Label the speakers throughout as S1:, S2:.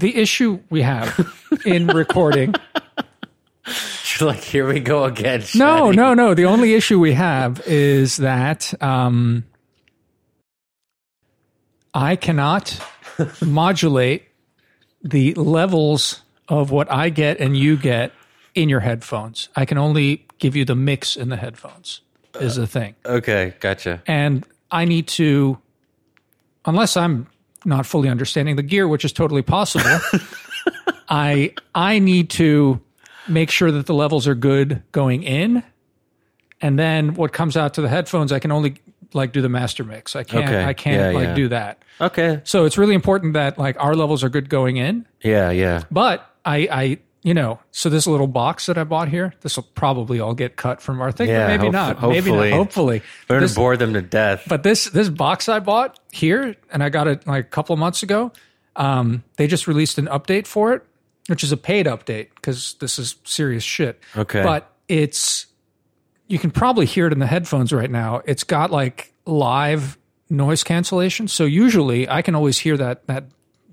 S1: the issue we have in recording.
S2: You're like, here we go again.
S1: No, no, no. The only issue we have is that um, I cannot modulate the levels of what I get and you get in your headphones. I can only give you the mix in the headphones. Is the thing.
S2: Okay, gotcha.
S1: and I need to, unless I'm not fully understanding the gear, which is totally possible, I I need to make sure that the levels are good going in, and then what comes out to the headphones, I can only like do the master mix. I can't
S2: Okay.
S1: I can't
S2: Yeah,
S1: like
S2: yeah.
S1: do that.
S2: Okay.
S1: So it's really important that like our levels are good going in,
S2: Yeah, yeah.
S1: but I I. You know, so this little box that I bought here, this will probably all get cut from our thing,
S2: Yeah,
S1: maybe
S2: hope-
S1: not. Maybe
S2: hopefully.
S1: not. Hopefully,
S2: We're gonna bore them to death.
S1: but this this box I bought here, and I got it like a couple of months ago. Um, they just released an update for it, which is a paid update because this is serious shit.
S2: Okay.
S1: but it's you can probably hear it in the headphones right now. It's got like live noise cancellation, so usually I can always hear that that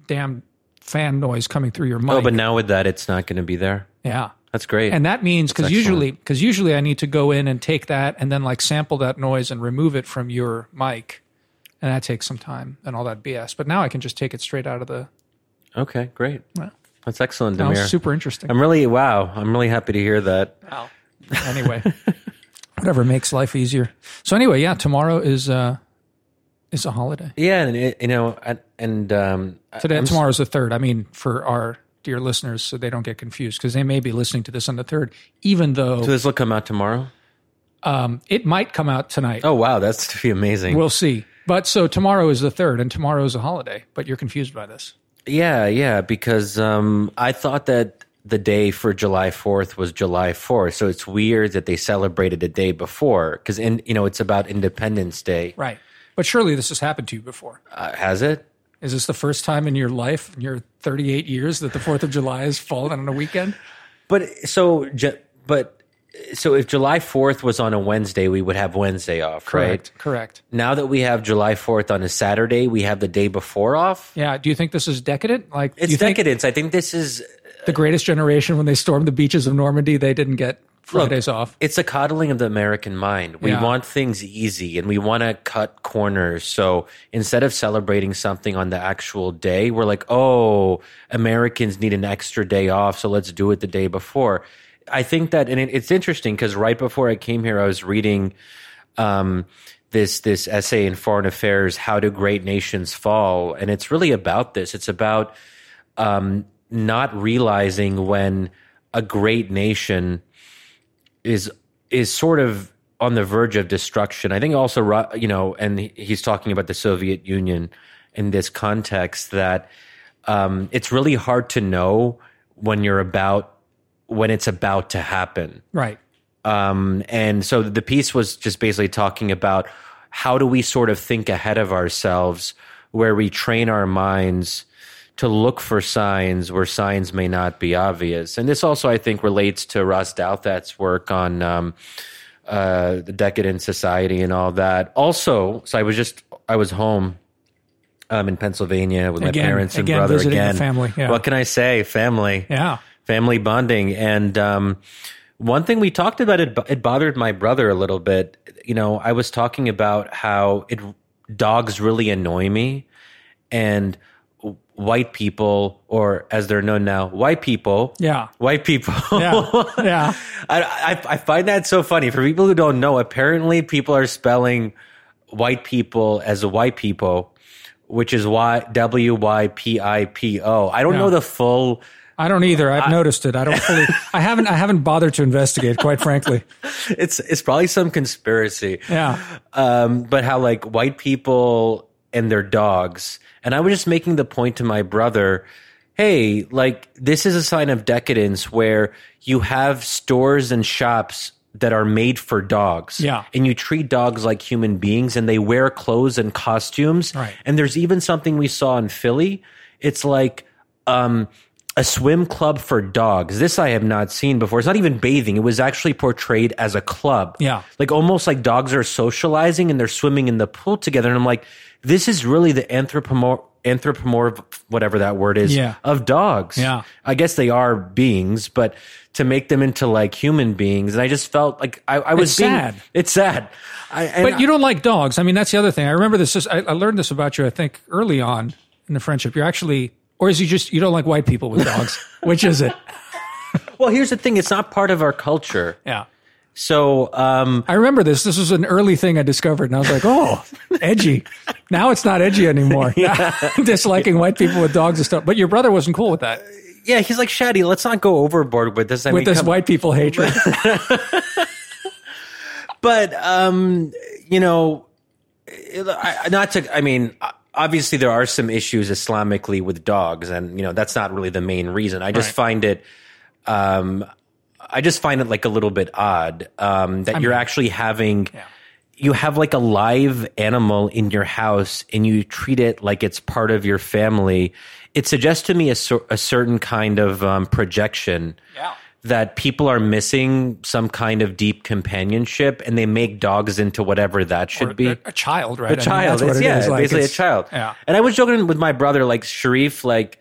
S1: damn fan noise coming through your mic.
S2: oh, but now with that, it's not gonna be there.
S1: yeah.
S2: That's great.
S1: And that means because usually because usually I need to go in and take that and then like sample that noise and remove it from your mic, and that takes some time and all that BS. But now I can just take it straight out of the.
S2: okay, great.
S1: Well,
S2: That's excellent,
S1: that was super interesting.
S2: I'm really wow. I'm really happy to hear that.
S1: Wow. Anyway, whatever makes life easier. So anyway, yeah, tomorrow is uh is a holiday.
S2: Yeah, and it, you know, and, and um,
S1: Today,
S2: I'm
S1: tomorrow's the third. I mean, for our dear listeners, so they don't get confused because they may be listening to this on the third, even though
S2: So this will come out tomorrow.
S1: um, it might come out tonight.
S2: Oh wow, that's to be amazing.
S1: We'll see. But so tomorrow is the third, and tomorrow is a holiday. But you're confused by this.
S2: Yeah, yeah, because um, I thought that the day for July 4th was July 4th. So it's weird that they celebrated the day before because, in, you know, it's about Independence Day.
S1: Right. But surely this has happened to you before.
S2: Uh, has it?
S1: Is this the first time in your life, in your 38 years, that the 4th of July has fallen on a weekend?
S2: But so, but so if July 4th was on a Wednesday, we would have Wednesday off,
S1: Correct.
S2: right?
S1: Correct.
S2: Now that we have July 4th on a Saturday, we have the day before off.
S1: Yeah. Do you think this is decadent? Like,
S2: It's
S1: you think
S2: decadence. I think this is
S1: the greatest generation, when they stormed the beaches of Normandy, they didn't get Fridays off?
S2: it's a coddling of the American mind. We
S1: Yeah.
S2: want things easy and we want to cut corners. So instead of celebrating something on the actual day, we're like, oh, Americans need an extra day off. So let's do it the day before. I think that, and it, it's interesting because right before I came here, I was reading um, this this essay in Foreign Affairs, "How Do Great Nations Fall," and it's really about this. It's about um, not realizing when a great nation is is sort of on the verge of destruction. I think also, you know, and he's talking about the Soviet Union in this context that um, it's really hard to know when you're about when it's about to happen.
S1: Right.
S2: Um, and so the piece was just basically talking about how do we sort of think ahead of ourselves, where we train our minds to look for signs where signs may not be obvious. And this also, I think, relates to Ross Douthat's work on um, uh, the decadent society and all that. Also, so I was just I was home um, in Pennsylvania with
S1: Again-
S2: my parents and
S1: again,
S2: brother again.
S1: family, yeah.
S2: What can I say? Family
S1: Yeah.
S2: family bonding. And um, one thing we talked about it, it bothered my brother a little bit. You know, I was talking about how it dogs really annoy me, and white people, or as they're known now, white people.
S1: Yeah.
S2: White people.
S1: Yeah. Yeah.
S2: I, I, I find that so funny. For people who don't know, apparently people are spelling white people as white people, which is Y W Y P I P O. I don't
S1: Yeah.
S2: know the full.
S1: I don't either. I've noticed it. I don't fully. I haven't. I haven't bothered to investigate. Quite frankly.
S2: It's it's probably some conspiracy.
S1: Yeah.
S2: Um, but how like white people and their dogs, and I was just making the point to my brother, hey, like this is a sign of decadence where you have stores and shops that are made for dogs.
S1: Yeah.
S2: And you treat dogs like human beings and they wear clothes and costumes.
S1: Right.
S2: And there's even something we saw in Philly. It's like um a swim club for dogs. This I have not seen before. It's not even bathing. It was actually portrayed as a club.
S1: Yeah.
S2: Like almost like dogs are socializing and they're swimming in the pool together. And I'm like, this is really the anthropomor- anthropomorph whatever that word is
S1: Yeah.
S2: of dogs.
S1: Yeah.
S2: I guess they are beings, but to make them into like human beings, and I just felt like I, I was
S1: It's
S2: being,
S1: sad.
S2: It's sad. I,
S1: But you don't like dogs. I mean, that's the other thing. I remember this. I, I learned this about you. I think early on in the friendship, you're actually, or is you just you don't like white people with dogs? Which is it?
S2: well, here's the thing: it's not part of our culture.
S1: Yeah.
S2: So, um,
S1: I remember this. This was an early thing I discovered, and I was like, "Oh, edgy." Now it's not edgy anymore. Disliking white people with dogs and stuff. But your brother wasn't cool with that.
S2: yeah, he's like Shadi. Let's not go overboard with this. I
S1: With
S2: mean,
S1: this
S2: come-
S1: white people hatred.
S2: but um, you know, not to. I mean, obviously there are some issues Islamically with dogs, and you know that's not really the main reason. I just
S1: Right.
S2: find it. Um, I just find it like a little bit odd um, that you're actually having. You have like a live animal in your house, and you treat it like it's part of your family. It suggests to me a, a certain kind of um, projection
S1: Yeah.
S2: that people are missing some kind of deep companionship and they make dogs into whatever that should be.
S1: a, a child, right?
S2: a child.
S1: that's
S2: It's,
S1: it
S2: yeah,
S1: is. Like,
S2: basically a child.
S1: Yeah.
S2: And I was joking with my brother, like Sharif, like,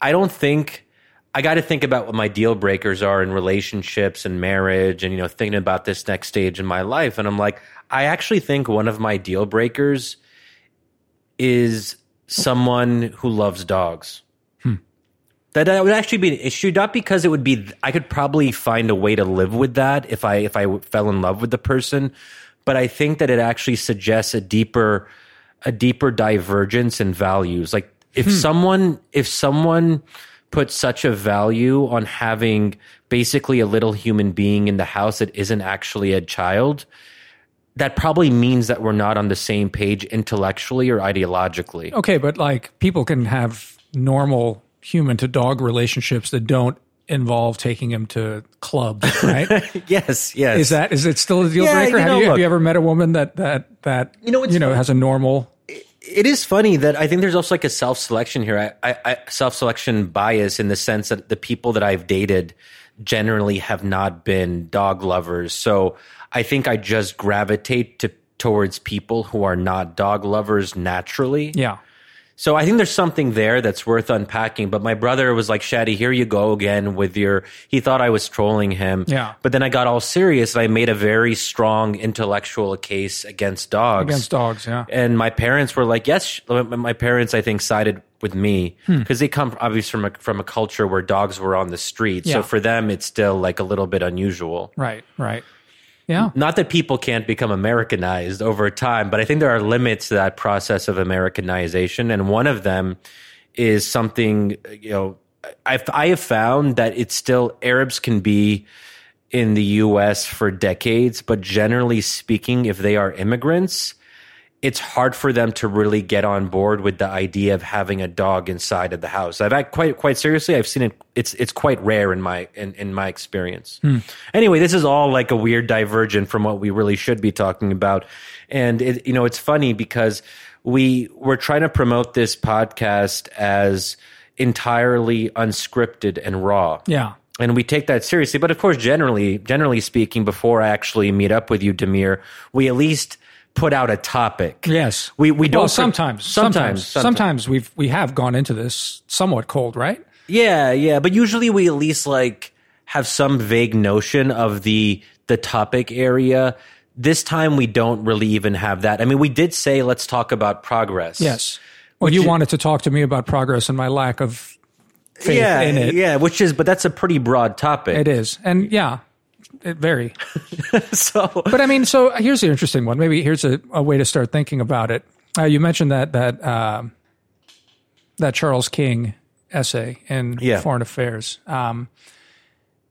S2: I don't think I got to think about what my deal breakers are in relationships and marriage and, you know, thinking about this next stage in my life. And I'm like, I actually think one of my deal breakers is someone who loves dogs. Hmm. That, that would actually be an issue, not because it would be. I could probably find a way to live with that if I if I fell in love with the person, but I think that it actually suggests a deeper a deeper divergence in values. Like if hmm. someone if someone puts such a value on having basically a little human being in the house that isn't actually a child, that probably means that we're not on the same page intellectually or ideologically.
S1: Okay, but like people can have normal human to dog relationships that don't involve taking him to clubs, right?
S2: Yes, yes.
S1: is that is it still a deal
S2: Yeah,
S1: breaker?
S2: you
S1: have,
S2: know,
S1: you, have you ever met a woman that that that
S2: You know, it's
S1: you know has a normal?
S2: It is funny that I think there's also like a self selection here. I, I, I self selection bias in the sense that the people that I've dated generally have not been dog lovers. So I think I just gravitate to towards people who are not dog lovers naturally.
S1: Yeah,
S2: So I think there's something there that's worth unpacking. But my brother was like, Shadi, here you go again with your. He thought I was trolling him.
S1: Yeah.
S2: But then I got all serious and I made a very strong intellectual case against dogs.
S1: against dogs. Yeah,
S2: And my parents were like, yes. My parents, I think, sided with me
S1: Hmm.
S2: because they come obviously from a, from a culture where dogs were on the street.
S1: Yeah.
S2: So for them, it's still like a little bit unusual.
S1: right, right. Yeah,
S2: Not that people can't become Americanized over time, but I think there are limits to that process of Americanization. And one of them is something, you know, I've, I have found that it's still Arabs can be in the US for decades, but generally speaking, if they are immigrants, it's hard for them to really get on board with the idea of having a dog inside of the house. I've act- quite quite seriously. I've seen it. It's it's quite rare in my in, in my experience. Hmm. Anyway, this is all like a weird divergent from what we really should be talking about, and it, you know it's funny because we we're trying to promote this podcast as entirely unscripted and raw
S1: yeah.
S2: and we take that seriously. But of course, generally, generally speaking, before I actually meet up with you, Damir, we at least put out a topic.
S1: Yes,
S2: we we don't
S1: Well, sometimes, sometimes,
S2: sometimes,
S1: sometimes, we've we have gone into this somewhat cold, right?
S2: Yeah, yeah, but usually we at least like have some vague notion of the the topic area. This time we don't really even have that. I mean, we did say let's talk about progress.
S1: Yes. Well, you wanted to talk to me about progress and my lack of faith
S2: yeah,
S1: in it.
S2: yeah, which is, but that's a pretty broad topic.
S1: It is, and yeah, very.
S2: so
S1: But I mean, so here's the interesting one. Maybe here's a, a way to start thinking about it. Uh, you mentioned that that um, that Charles King essay in
S2: Yeah.
S1: Foreign Affairs, um,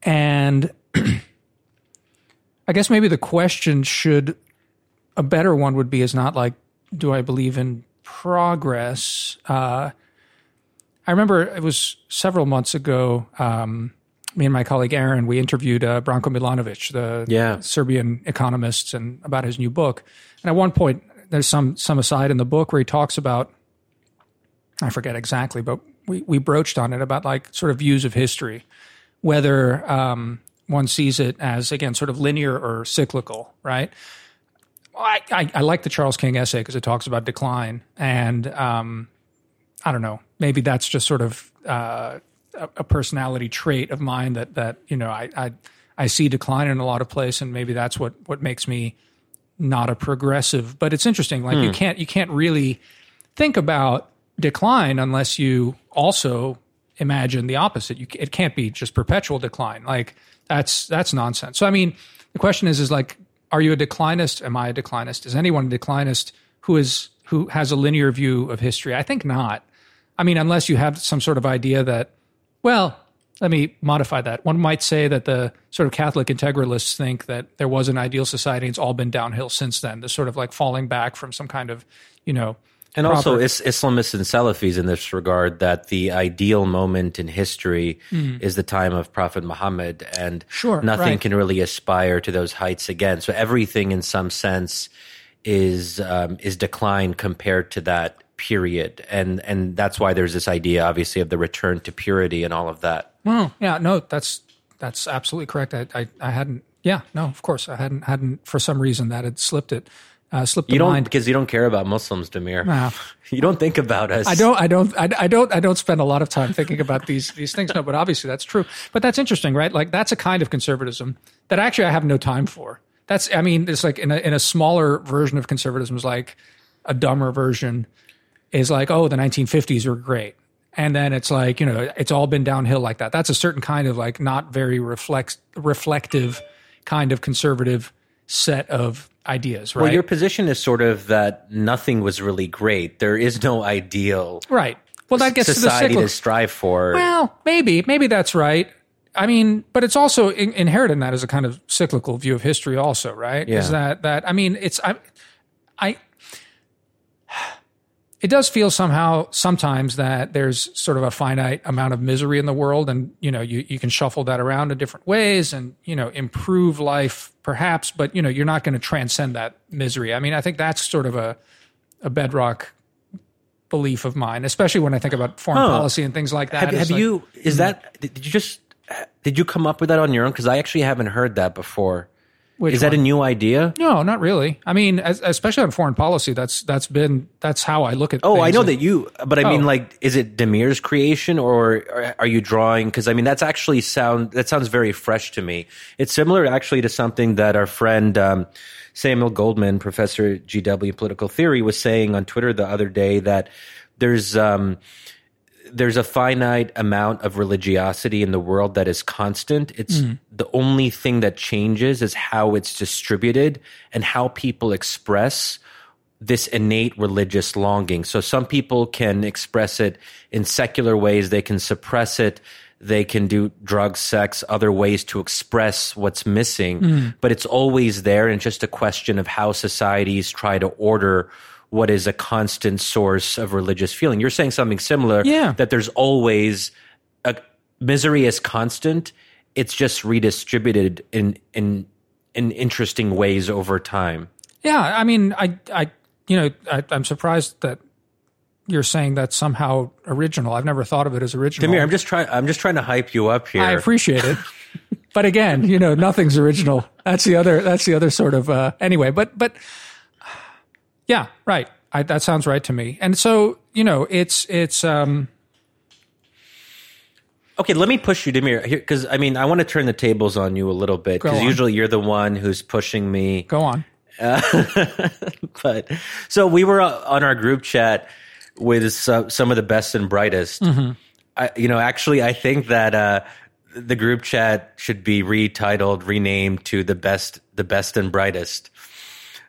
S1: and I guess maybe the question should a better one would be is not like, do I believe in progress? Uh, I remember it was several months ago. Um, me and my colleague Aaron, we interviewed uh, Branko Milanovic, the
S2: Yeah.
S1: Serbian economist, and about his new book. And at one point, there's some some aside in the book where he talks about, I forget exactly, but we we broached on it about like sort of views of history, whether um, one sees it as again sort of linear or cyclical, right? Well, I, I, I like the Charles King essay because it talks about decline and um, I don't know. Maybe that's just sort of uh, a, a personality trait of mine that that you know I, I I see decline in a lot of place, and maybe that's what what makes me not a progressive. But it's interesting. Like you hmm. can't you can't really think about decline unless you also imagine the opposite. You, it can't be just perpetual decline. Like that's that's nonsense. So I mean, the question is is like, are you a declinist? Am I a declinist? Is anyone a declinist who is who has a linear view of history? I think not. I mean, unless you have some sort of idea that, well, let me modify that. One might say that the sort of Catholic integralists think that there was an ideal society and it's all been downhill since then. The sort of like falling back from some kind of, you know,
S2: And also, is, Islamists and Salafis in this regard that the ideal moment in history is the time of Prophet Muhammad, and.
S1: Sure,
S2: nothing
S1: right.
S2: can really aspire to those heights again. So everything, in some sense, is um, is decline compared to that period, and and that's why there's this idea, obviously, of the return to purity and all of that.
S1: Oh, yeah, no, that's that's absolutely correct. I, I, I hadn't. Yeah, no, of course, I hadn't hadn't for some reason that had slipped it, uh, slipped
S2: You don't
S1: mind.
S2: because you don't care about Muslims, Damir.
S1: Nah.
S2: You don't think about us.
S1: I don't, I don't, I, I don't, I don't spend a lot of time thinking about these these things. No, but obviously that's true. But that's interesting, right? Like that's a kind of conservatism that actually I have no time for. That's, I mean, it's like in a in a smaller version of conservatism is like a dumber version is like, oh, the 1950s were great. And then it's like, you know, it's all been downhill like that. That's a certain kind of like not very reflex, reflective kind of conservative set of ideas, right?
S2: Well, your position is sort of that nothing was really great. There is no ideal
S1: right. Well, that gets to the
S2: society to strive for.
S1: Well, maybe, maybe that's right. I mean, but it's also in, inherent in that as a kind of cyclical view of history, also, right? Is that that? I mean, it's I, I. It does feel somehow sometimes that there's sort of a finite amount of misery in the world, and you know you you can shuffle that around in different ways, and you know improve life perhaps, but you know you're not going to transcend that misery. I mean, I think that's sort of a a bedrock belief of mine, especially when I think about foreign
S2: Huh.
S1: policy and things like that.
S2: have have
S1: like-
S2: you? Is hmm. that? Did you just? Did you come up with that on your own? Because I actually haven't heard that before.
S1: Which
S2: is that a new idea?
S1: No, not really. I mean, as, especially on foreign policy, that's that's been that's how I look at.
S2: Oh, I know
S1: And-
S2: that you. But I mean,
S1: Oh.
S2: like, is it Damir's creation, or or are you drawing? Because I mean, that's actually sound. That sounds very fresh to me. It's similar, actually, to something that our friend um, Samuel Goldman, professor GW Political Theory, was saying on Twitter the other day that there's. Um, there's a finite amount of religiosity in the world that is constant. It's mm. the only thing that changes is how it's distributed and how people express this innate religious longing. So some people can express it in secular ways, they can suppress it, they can do drugs, sex, other ways to express what's missing, mm. but it's always there and just a question of how societies try to order what is a constant source of religious feeling. You're saying something similar
S1: Yeah.
S2: that there's always a misery is constant. It's just redistributed in in in interesting ways over time.
S1: Yeah, I mean, I, I, you know, I, I'm surprised that you're saying that's somehow original. I've never thought of it as original.
S2: Damir, I'm just trying. I'm just trying to hype you up here.
S1: I appreciate it, but again, you know, nothing's original. That's the other. That's the other sort of. Uh, anyway, but but yeah, right. I, that sounds right to me. And so you know, it's it's. um
S2: okay, let me push you, Damir, because I mean, I want to turn the tables on you a little bit because usually you're the one who's pushing me.
S1: Go on.
S2: but so we were uh, on our group chat with some, some of the best and brightest.
S1: Mm-hmm.
S2: I, you know, actually, I think that uh, the group chat should be retitled, renamed to the best, the best and brightest.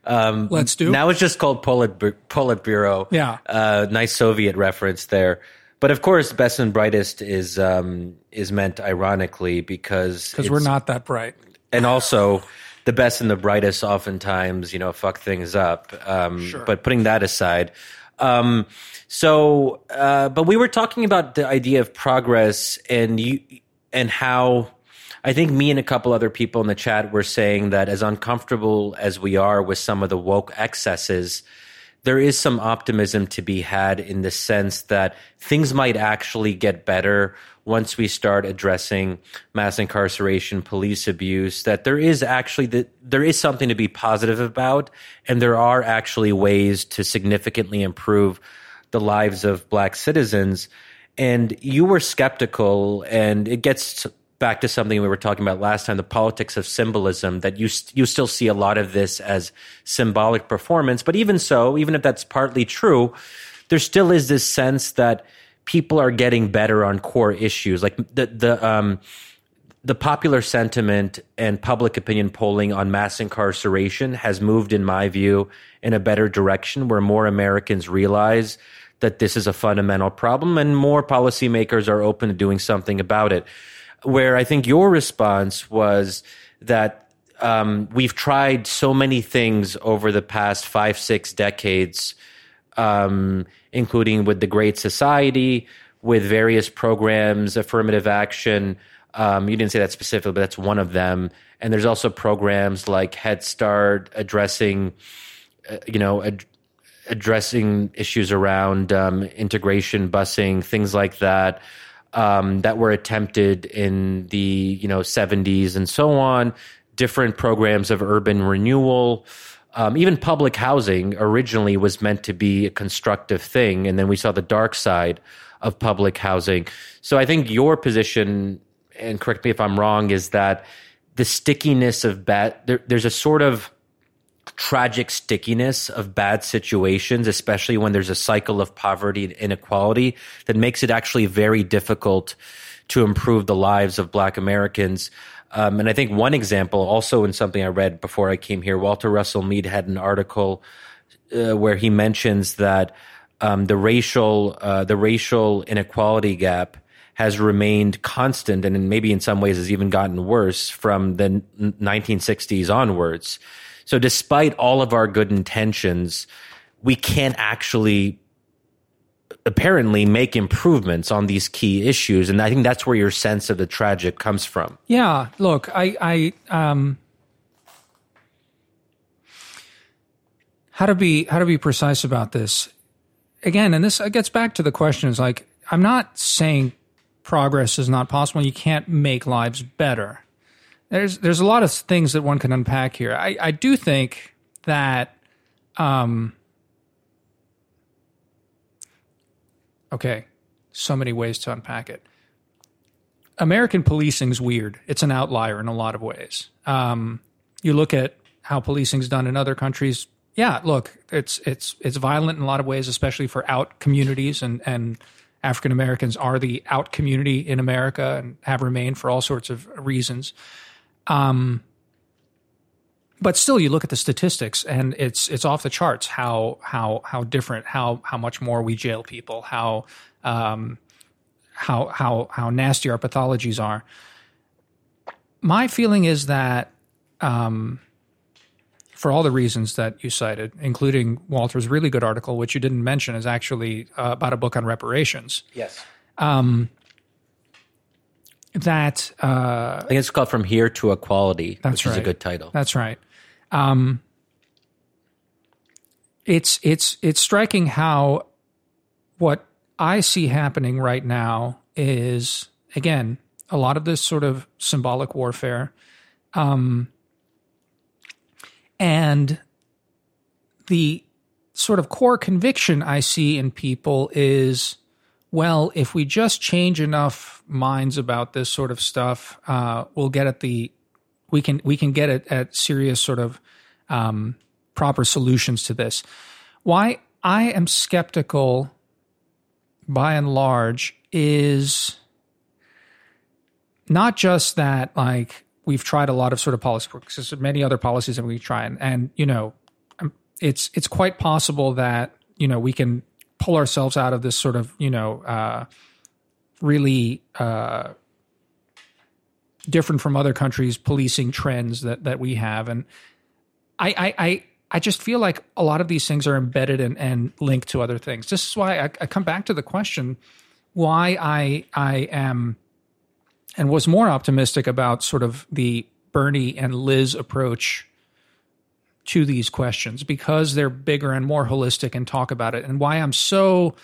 S1: Let's do.
S2: Now it's just called Polit Politburo.
S1: Yeah.
S2: uh, nice Soviet reference there. But of course, best and brightest is um, is meant ironically because
S1: because we're not that bright.
S2: and also the best and the brightest oftentimes you know fuck things up um,
S1: Sure.
S2: but putting that aside um, so uh, but we were talking about the idea of progress and you and how I think me and a couple other people in the chat were saying that as uncomfortable as we are with some of the woke excesses, there is some optimism to be had in the sense that things might actually get better once we start addressing mass incarceration, police abuse, that there is actually the, there is something to be positive about and there are actually ways to significantly improve the lives of black citizens. And you were skeptical, and it gets back to something we were talking about last time the politics of symbolism that you you still see a lot of this as symbolic performance. But even so even if that's partly true there still is this sense that people are getting better on core issues. Like the the um the popular sentiment and public opinion polling on mass incarceration has moved in my view in a better direction where more Americans realize that this is a fundamental problem and more policymakers are open to doing something about it where I think your response was that um, we've tried so many things over the past five, six decades, um, including with the Great Society, with various programs, affirmative action. Um, you didn't say that specifically, but that's one of them. And there's also programs like Head Start addressing, uh, you know, ad- addressing issues around um, integration, busing, things like that um, that were attempted in the you know 70s and so on. Different programs of urban renewal. Um, even public housing originally was meant to be a constructive thing, and then we saw the dark side of public housing. So I think your position, and correct me if I'm wrong, is that the stickiness of bad. There, there's a sort of tragic stickiness of bad situations, especially when there's a cycle of poverty and inequality that makes it actually very difficult to improve the lives of black Americans. Um, and I think one example, also in something I read before I came here, Walter Russell Mead had an article uh, where he mentions that um, the racial uh, the racial inequality gap has remained constant, and maybe in some ways has even gotten worse from the 1960s onwards. So despite all of our good intentions, we can't actually apparently make improvements on these key issues. And i think that's where your sense of the tragic comes from.
S1: Yeah look i i um how to be how to be precise about this? Again and this gets back to the question is like i'm not saying progress is not possible. You can't make lives better there's there's a lot of things that one can unpack here. I, I do think that um okay, so many ways to unpack it. American policing's weird. It's an outlier in a lot of ways. Um, you look at how policing's done in other countries. Yeah, look, it's it's it's violent in a lot of ways, especially for out communities, and and African Americans are the out community in America and have remained for all sorts of reasons. Um, but still, you look at the statistics, and it's it's off the charts how how how different how how much more we jail people, how um, how how how nasty our pathologies are. My feeling is that, um, for all the reasons that you cited, including Walter's really good article, which you didn't mention, is actually uh, about a book on reparations.
S2: Yes.
S1: Um, that uh,
S2: I think it's called From Here to Equality,
S1: That's
S2: which is a good title.
S1: That's right. Um, it's it's it's striking how what I see happening right now is again a lot of this sort of symbolic warfare, um, and the sort of core conviction I see in people is well, if we just change enough minds about this sort of stuff, uh, we'll get at the we can we can get at, at serious sort of um, proper solutions to this. Why I am skeptical, by and large, is not just that like we've tried a lot of sort of policy because many other policies that we try and, and you know um, it's it's quite possible that you know we can pull ourselves out of this sort of you know uh, really uh, different from other countries policing trends that that we have and I, I I I just feel like a lot of these things are embedded and, and linked to other things. This is why I, I come back to the question why I I am and was more optimistic about sort of the Bernie and Liz approach to these questions because they're bigger and more holistic and talk about it and why I'm so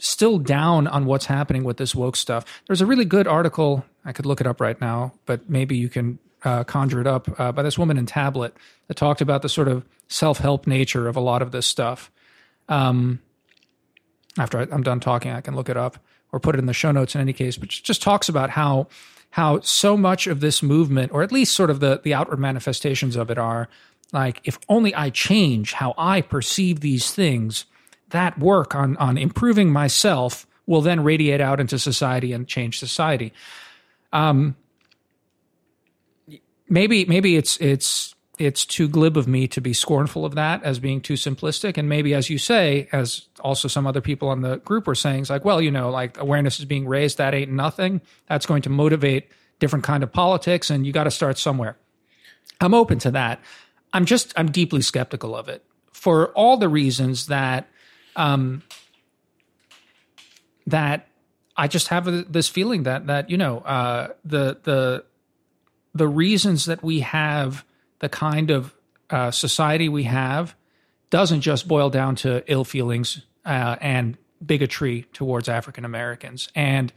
S1: still down on what's happening with this woke stuff. There's a really good article. I could look it up right now, but maybe you can uh, conjure it up uh, by this woman in Tablet that talked about the sort of self help nature of a lot of this stuff. Um, after I, I'm done talking, I can look it up or put it in the show notes in any case. But just talks about how how so much of this movement, or at least sort of the the outward manifestations of it, are like if only I change how I perceive these things, that work on on improving myself will then radiate out into society and change society. Um, maybe maybe it's it's it's too glib of me to be scornful of that as being too simplistic. And maybe, as you say, as also some other people on the group were saying, it's like, well, you know, like awareness is being raised. That ain't nothing. That's going to motivate different kind of politics, and you got to start somewhere. I'm open to that. I'm just I'm deeply skeptical of it for all the reasons that um, that I just have this feeling that that you know uh, the the the reasons that we have the kind of uh, society we have doesn't just boil down to ill feelings uh, and bigotry towards African Americans. And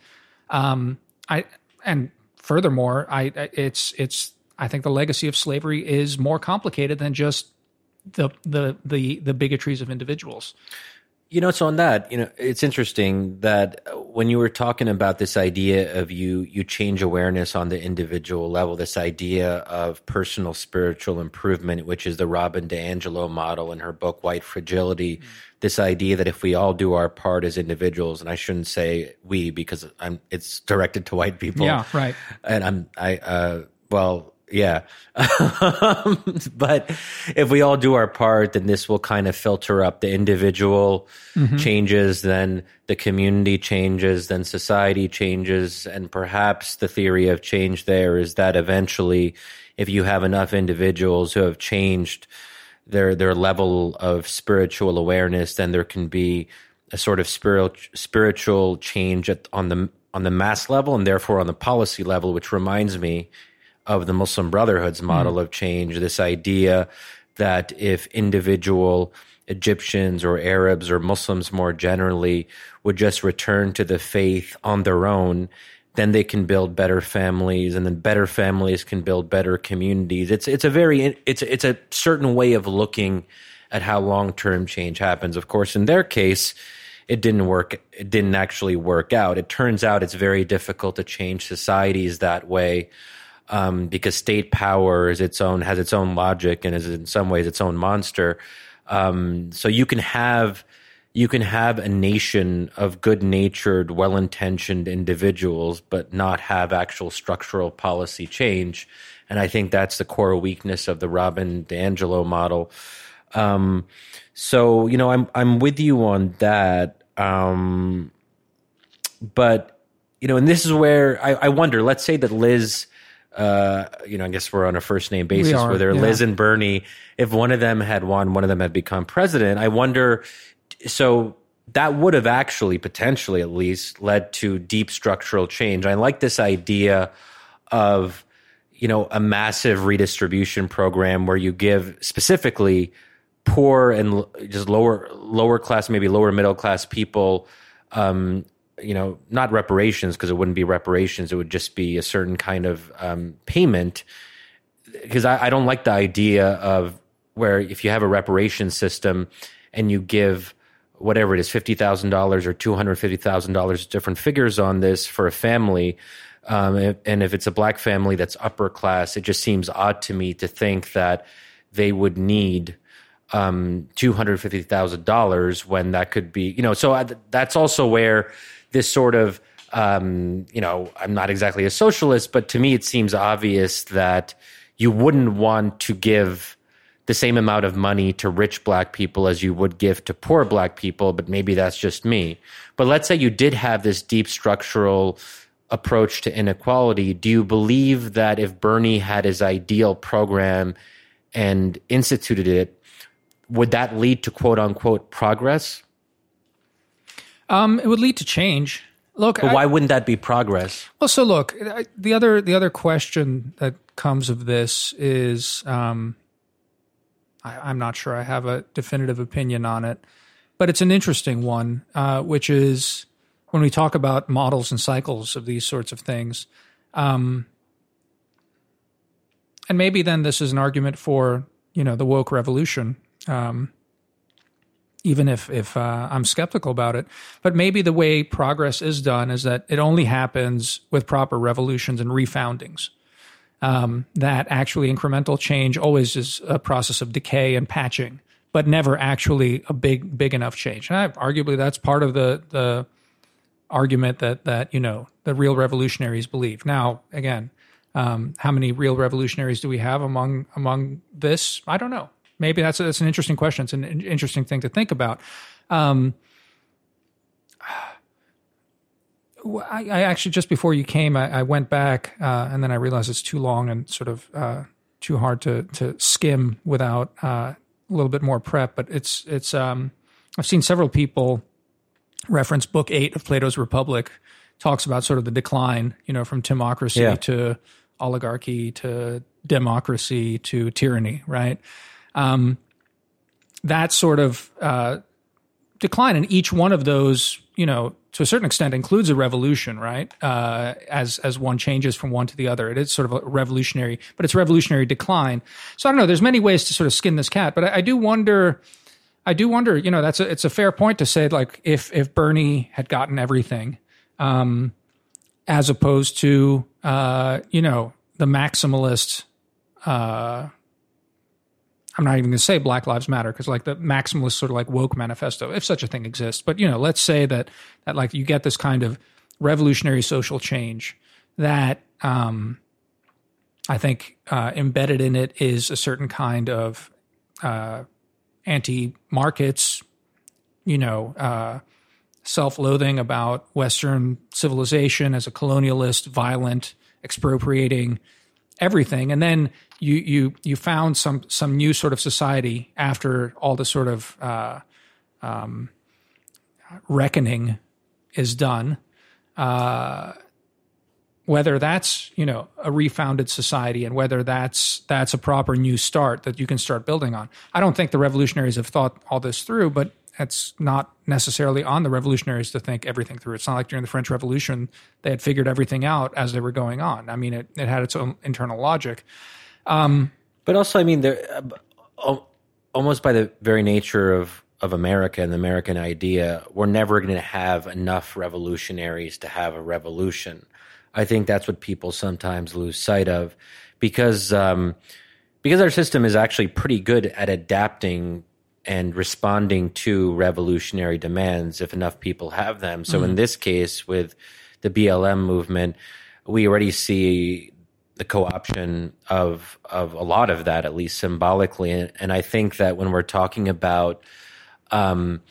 S1: um, I and furthermore, I it's it's I think the legacy of slavery is more complicated than just the the the the bigotries of individuals.
S2: You know, so on that, you know, it's interesting that when you were talking about this idea of you you change awareness on the individual level, this idea of personal spiritual improvement, which is the Robin DiAngelo model in her book White Fragility, mm-hmm. this idea that if we all do our part as individuals, and I shouldn't say we because I'm it's directed to white people.
S1: Yeah, right.
S2: And I'm I uh well yeah. but if we all do our part, then this will kind of filter up the individual mm-hmm. changes, then the community changes, then society changes. And perhaps the theory of change there is that eventually, if you have enough individuals who have changed their, their level of spiritual awareness, then there can be a sort of spiritual, spiritual change at, on the, on the mass level and therefore on the policy level, which reminds me, of the Muslim Brotherhood's hmm. model mm. of change, this idea that if individual Egyptians or Arabs or Muslims more generally would just return to the faith on their own, then they can build better families, and then better families can build better communities. It's it's a very it's it's a certain way of looking at how long term change happens. Of course, in their case, it didn't work. It didn't actually work out. It turns out it's very difficult to change societies that way um, because state power is its own has its own logic and is in some ways its own monster. Um, so you can have you can have a nation of good natured, well intentioned individuals, but not have actual structural policy change. And I think that's the core weakness of the Robin DiAngelo model. Um, so you know, I'm I'm with you on that. Um, but you know, and this is where I, I wonder. Let's say that Liz uh, you know, I guess we're on a first name basis are, whether yeah. Liz and Bernie, if one of them had won, one of them had become president. I wonder, so that would have actually potentially at least led to deep structural change. I like this idea of, you know, a massive redistribution program where you give specifically poor and just lower lower class, maybe lower middle class people um, you know, not reparations because it wouldn't be reparations. It would just be a certain kind of um, payment. Because I, I, don't like the idea of where if you have a reparation system and you give whatever it is, fifty thousand dollars or two hundred fifty thousand dollars, different figures on this for a family. Um, and if it's a black family that's upper class, it just seems odd to me to think that they would need um, two hundred fifty thousand dollars when that could be, you know. So I, that's also where this sort of um, you know, I'm not exactly a socialist, but to me it seems obvious that you wouldn't want to give the same amount of money to rich black people as you would give to poor black people, but maybe that's just me. But let's say you did have this deep structural approach to inequality. Do you believe that if Bernie had his ideal program and instituted it, would that lead to quote unquote progress?
S1: Um, it would lead to change. Look,
S2: but why I, wouldn't that be progress?
S1: Well, so look, I, the other the other question that comes of this is, um, I, am not sure I have a definitive opinion on it, but it's an interesting one, uh, which is when we talk about models and cycles of these sorts of things. Um, and maybe then this is an argument for you know the woke revolution. Um, even if if uh, I'm skeptical about it. But maybe the way progress is done is that it only happens with proper revolutions and refoundings. Um, that actually incremental change always is a process of decay and patching, but never actually a big big enough change. And I, arguably, that's part of the the argument that that you know the real revolutionaries believe. Now, again, um, how many real revolutionaries do we have among among this? I don't know maybe that's that's an interesting question. It's an interesting thing to think about. Um, I, I, actually just before you came, I, I went back uh, and then I realized it's too long and sort of uh, too hard to to skim without uh, a little bit more prep. But it's it's um, I've seen several people reference book eight of Plato's Republic talks about sort of the decline, you know, from timocracy yeah. to oligarchy to democracy to tyranny, right? Um, that sort of uh, decline. And each one of those, you know, to a certain extent, includes a revolution, right? Uh, as as one changes from one to the other, it is sort of a revolutionary, but it's revolutionary decline. So I don't know. There's many ways to sort of skin this cat, but I, I do wonder. I do wonder. You know, that's a, it's a fair point to say like if if Bernie had gotten everything, um, as opposed to uh, you know the maximalist. Uh, I'm not even going to say Black Lives Matter because like the maximalist sort of like woke manifesto, if such a thing exists. But you know, let's say that that like you get this kind of revolutionary social change that um, I think uh, embedded in it is a certain kind of uh, anti-markets, you know, uh, self-loathing about Western civilization as a colonialist, violent, expropriating everything, and then you you you found some some new sort of society after all the sort of uh, um, reckoning is done. Uh, whether that's you know a refounded society and whether that's that's a proper new start that you can start building on. I don't think the revolutionaries have thought all this through, but it's not necessarily on the revolutionaries to think everything through. It's not like during the French Revolution they had figured everything out as they were going on. I mean, it, it had its own internal logic.
S2: Um, but also, I mean, there uh, almost by the very nature of of America and the American idea, we're never going to have enough revolutionaries to have a revolution. I think that's what people sometimes lose sight of, because um, because our system is actually pretty good at adapting and responding to revolutionary demands if enough people have them. So mm-hmm. in this case, with the BLM movement, we already see the co-option of of a lot of that, at least symbolically. And, and I think that when we're talking about um,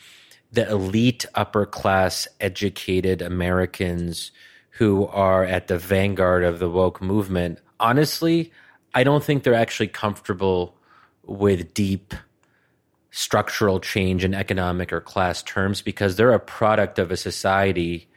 S2: the elite, upper class, educated Americans who are at the vanguard of the woke movement, honestly, I don't think they're actually comfortable with deep structural change in economic or class terms because they're a product of a society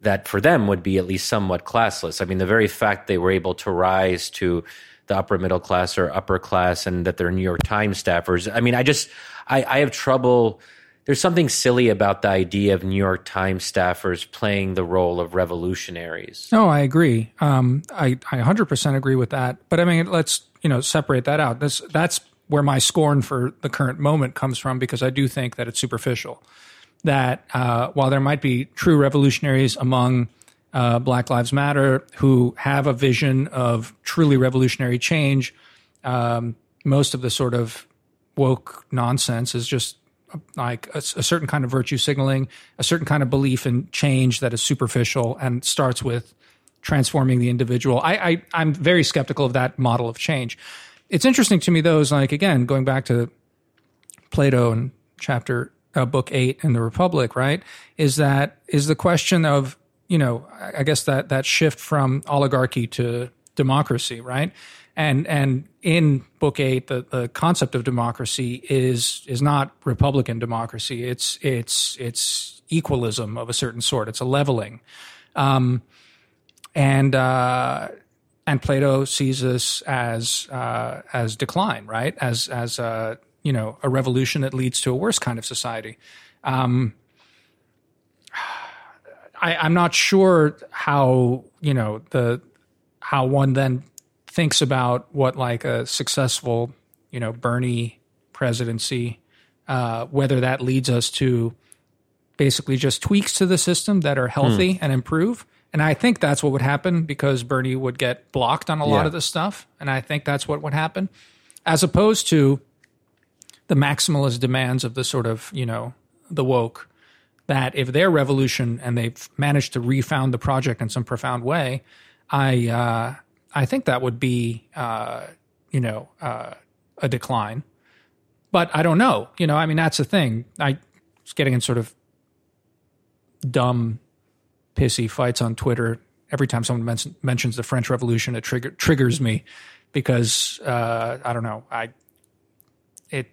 S2: that for them would be at least somewhat classless. I mean, the very fact they were able to rise to the upper middle class or upper class and that they're New York Times staffers. I mean, I just, I, I have trouble. There's something silly about the idea of New York Times staffers playing the role of revolutionaries.
S1: No, I agree. Um, I, I 100% agree with that. But I mean, let's, you know, separate that out. This, that's where my scorn for the current moment comes from because I do think that it's superficial that uh, while there might be true revolutionaries among uh, Black Lives Matter who have a vision of truly revolutionary change, um, most of the sort of woke nonsense is just like a, a, certain kind of virtue signaling, a certain kind of belief in change that is superficial and starts with transforming the individual. I, I am very skeptical of that model of change. It's interesting to me though, is like again going back to Plato and chapter uh, book eight in the Republic, right? Is that is the question of you know I guess that that shift from oligarchy to democracy, right? And and in book eight, the, the concept of democracy is is not republican democracy. It's it's it's equalism of a certain sort. It's a leveling, um, and uh, and Plato sees this as uh, as decline, right? As as uh, you know a revolution that leads to a worse kind of society. Um, I, I'm not sure how you know the how one then thinks about what like a successful you know Bernie presidency Uh, whether that leads us to basically just tweaks to the system that are healthy and improve. And I think that's what would happen because Bernie would get blocked on a lot
S2: Yeah.
S1: of this stuff. And I think that's what would happen, as opposed to the maximalist demands of the sort of, you know, the woke that if their revolution and they've managed to refound the project in some profound way, I uh, I think that would be uh, you know uh, a decline. But I don't know. You know, I mean that's the thing. I was getting in sort of dumb, pissy fights on Twitter every time someone men- mentions the French Revolution. It trigger- triggers me because uh, I don't know. I it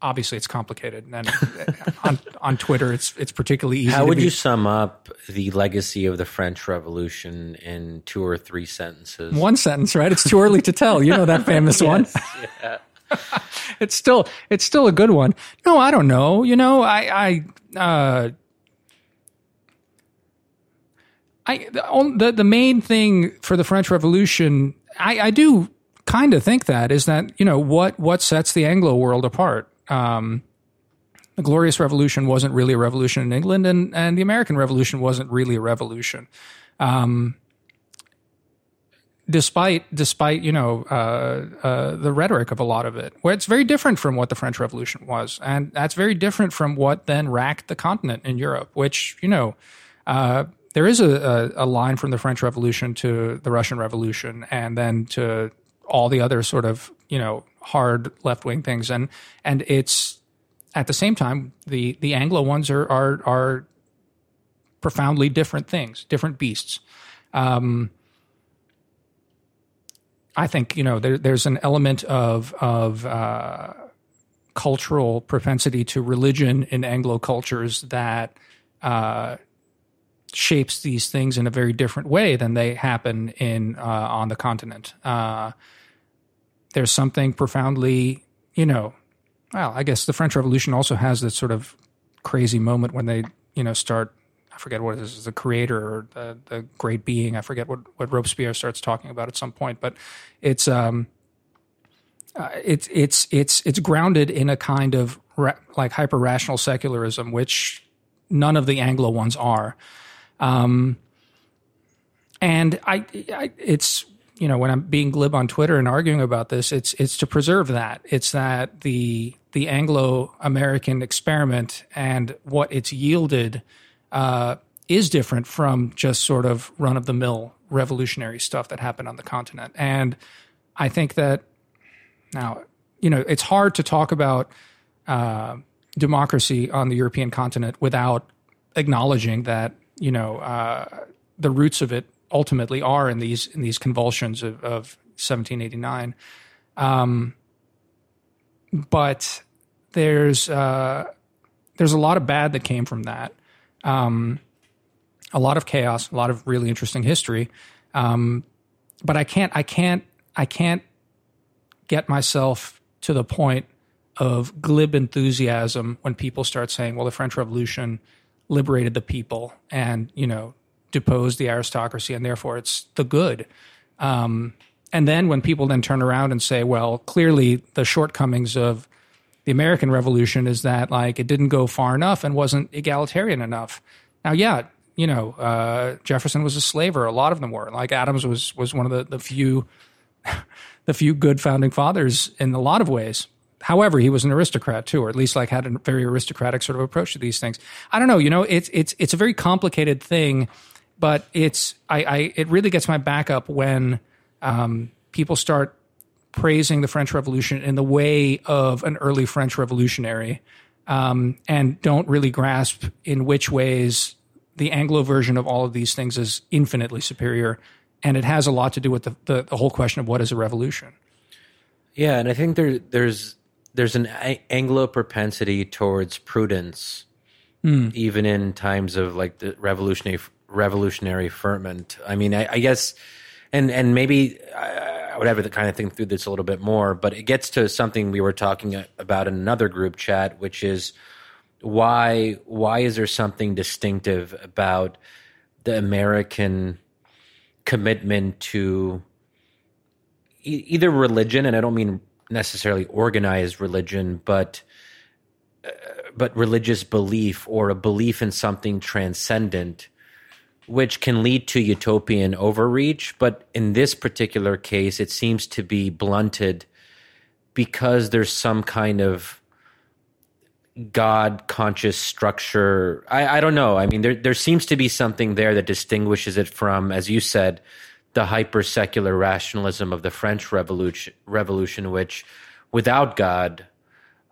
S1: obviously it's complicated and on on Twitter it's it's particularly easy.
S2: How would
S1: be-
S2: you sum up the legacy of the French Revolution in two or three sentences?
S1: one sentence, right? It's too early to tell. You know that famous one. Yeah. it's still it's still a good one. No, I don't know. You know, I I uh I the the, main thing for the French Revolution, I, I do kind of think that is that you know what what sets the Anglo world apart. Um, the Glorious Revolution wasn't really a revolution in England, and and the American Revolution wasn't really a revolution. despite despite you know uh, uh, the rhetoric of a lot of it, it's very different from what the French Revolution was, and that's very different from what then racked the continent in Europe. Which you know, uh, there is a, a, a line from the French Revolution to the Russian Revolution, and then to all the other sort of you know hard left wing things, and and it's at the same time the the Anglo ones are are are profoundly different things, different beasts. I think you know there, there's an element of of uh, cultural propensity to religion in Anglo cultures that uh, shapes these things in a very different way than they happen in uh, on the continent. Uh, there's something profoundly, you know, well, I guess the French Revolution also has this sort of crazy moment when they, you know, start. I forget what it is, the creator or the, the great being. I forget what, what Robespierre starts talking about at some point, but it's um, uh, it's it's it's it's grounded in a kind of ra- like hyper rational secularism, which none of the Anglo ones are. Um, and I, I, it's you know when I'm being glib on Twitter and arguing about this, it's it's to preserve that. It's that the the Anglo American experiment and what it's yielded uh, is different from just sort of run of the mill revolutionary stuff that happened on the continent. And I think that now, you know, it's hard to talk about uh, democracy on the European continent without acknowledging that, you know, uh, the roots of it ultimately are in these in these convulsions of, of 1789. Um, but there's uh, there's a lot of bad that came from that um, a lot of chaos, a lot of really interesting history. Um, but I can't, I can't, I can't get myself to the point of glib enthusiasm when people start saying, "Well, the French Revolution liberated the people and you know deposed the aristocracy, and therefore it's the good." Um, and then when people then turn around and say, "Well, clearly the shortcomings of the American Revolution is that like it didn't go far enough and wasn't egalitarian enough. Now, yeah, you know, uh, Jefferson was a slaver. A lot of them were. Like Adams was was one of the the few the few good founding fathers in a lot of ways. However, he was an aristocrat too, or at least like had a very aristocratic sort of approach to these things. I don't know. You know, it's it's it's a very complicated thing, but it's I, I it really gets my back up when um, people start praising the French Revolution in the way of an early French revolutionary, um, and don't really grasp in which ways the Anglo version of all of these things is infinitely superior. And it has a lot to do with the, the, the whole question of what is a revolution.
S2: Yeah, and I think there there's there's an Anglo propensity towards prudence, hmm. even in times of like the revolutionary revolutionary ferment. I mean, I, I guess, and and maybe uh, I, I would have to kind of think through this a little bit more, but it gets to something we were talking about in another group chat, which is why why is there something distinctive about the American commitment to e- either religion, and I don't mean necessarily organized religion, but uh, but religious belief or a belief in something transcendent, which can lead to utopian overreach. But in this particular case, it seems to be blunted because there's some kind of God conscious structure. I, I don't know. I mean, there there seems to be something there that distinguishes it from, as you said, the hyper secular rationalism of the French Revolution, Revolution, which without God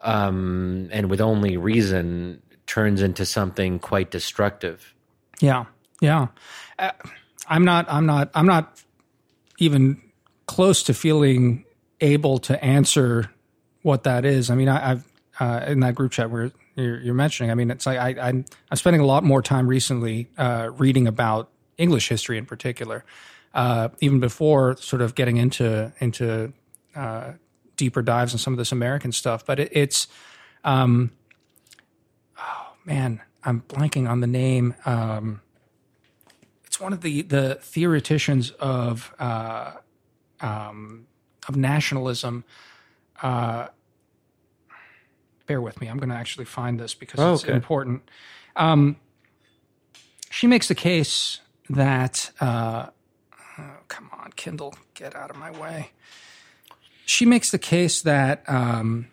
S2: um, and with only reason turns into something quite destructive.
S1: Yeah, yeah. Uh, I'm not. I'm not. I'm not even close to feeling able to answer what that is. I mean, I, have uh, in that group chat where you're, you're, mentioning. I mean, it's like I, I'm I'm spending a lot more time recently uh, reading about English history in particular, uh, even before sort of getting into into uh, deeper dives in some of this American stuff. But it, it's, um, oh man, I'm blanking on the name. Um, it's one of the the theoreticians of uh, um, of nationalism. Uh, bear with me. I'm going to actually find this because oh, it's okay. important. Um, she makes the case that, uh, come on, Kindle, get out of my way. She makes the case that um,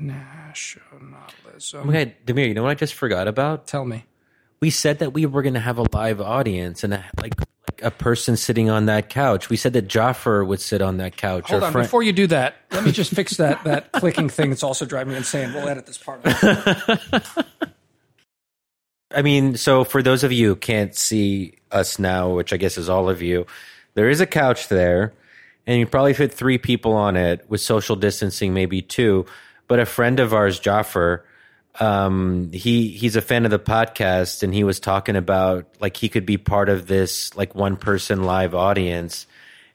S1: nationalism.
S2: Okay, Damir, you know what I just forgot about?
S1: Tell me.
S2: We said that we were going to have a live audience and a, like a person sitting on that couch. We said that Jaffer would sit on that couch.
S1: Hold on, friend- before you do that, let me just fix that that clicking thing that's also driving me insane. We'll edit this part.
S2: I mean, so for those of you who can't see us now, which I guess is all of you, there is a couch there, and you probably fit three people on it with social distancing, maybe two. But a friend of ours, Jaffer, um, he he's a fan of the podcast, and he was talking about like he could be part of this like one person live audience,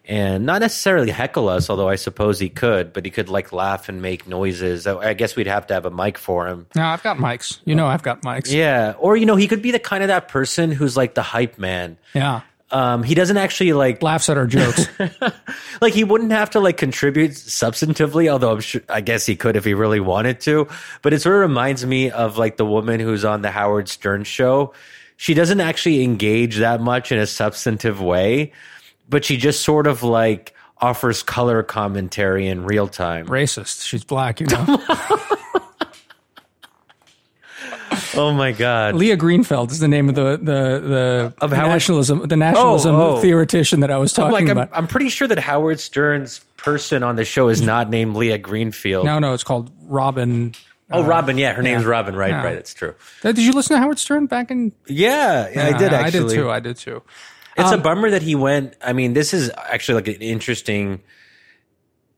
S2: and not necessarily heckle us, although I suppose he could, but he could like laugh and make noises. I guess we'd have to have a mic for him.
S1: No, I've got mics. You know, I've got mics.
S2: Yeah, or you know, he could be the kind of that person who's like the hype man.
S1: Yeah.
S2: Um, he doesn't actually like
S1: laughs at our jokes.
S2: like he wouldn't have to like contribute substantively, although I'm sure, I guess he could if he really wanted to. But it sort of reminds me of like the woman who's on the Howard Stern show. She doesn't actually engage that much in a substantive way, but she just sort of like offers color commentary in real time.
S1: Racist. She's black, you know.
S2: Oh my God!
S1: Leah Greenfeld is the name of the the the of nationalism the nationalism oh, oh. theoretician that I was talking like, about.
S2: I'm, I'm, pretty sure that Howard Stern's person on the show is not named Leah Greenfeld.
S1: No, no, it's called Robin.
S2: Oh, uh, Robin. Yeah, her name's yeah. Robin. Right, yeah. right. It's true.
S1: Did you listen to Howard Stern back in?
S2: Yeah, yeah I did. Actually, I
S1: did too. I did too.
S2: It's um, a bummer that he went. I mean, this is actually like an interesting.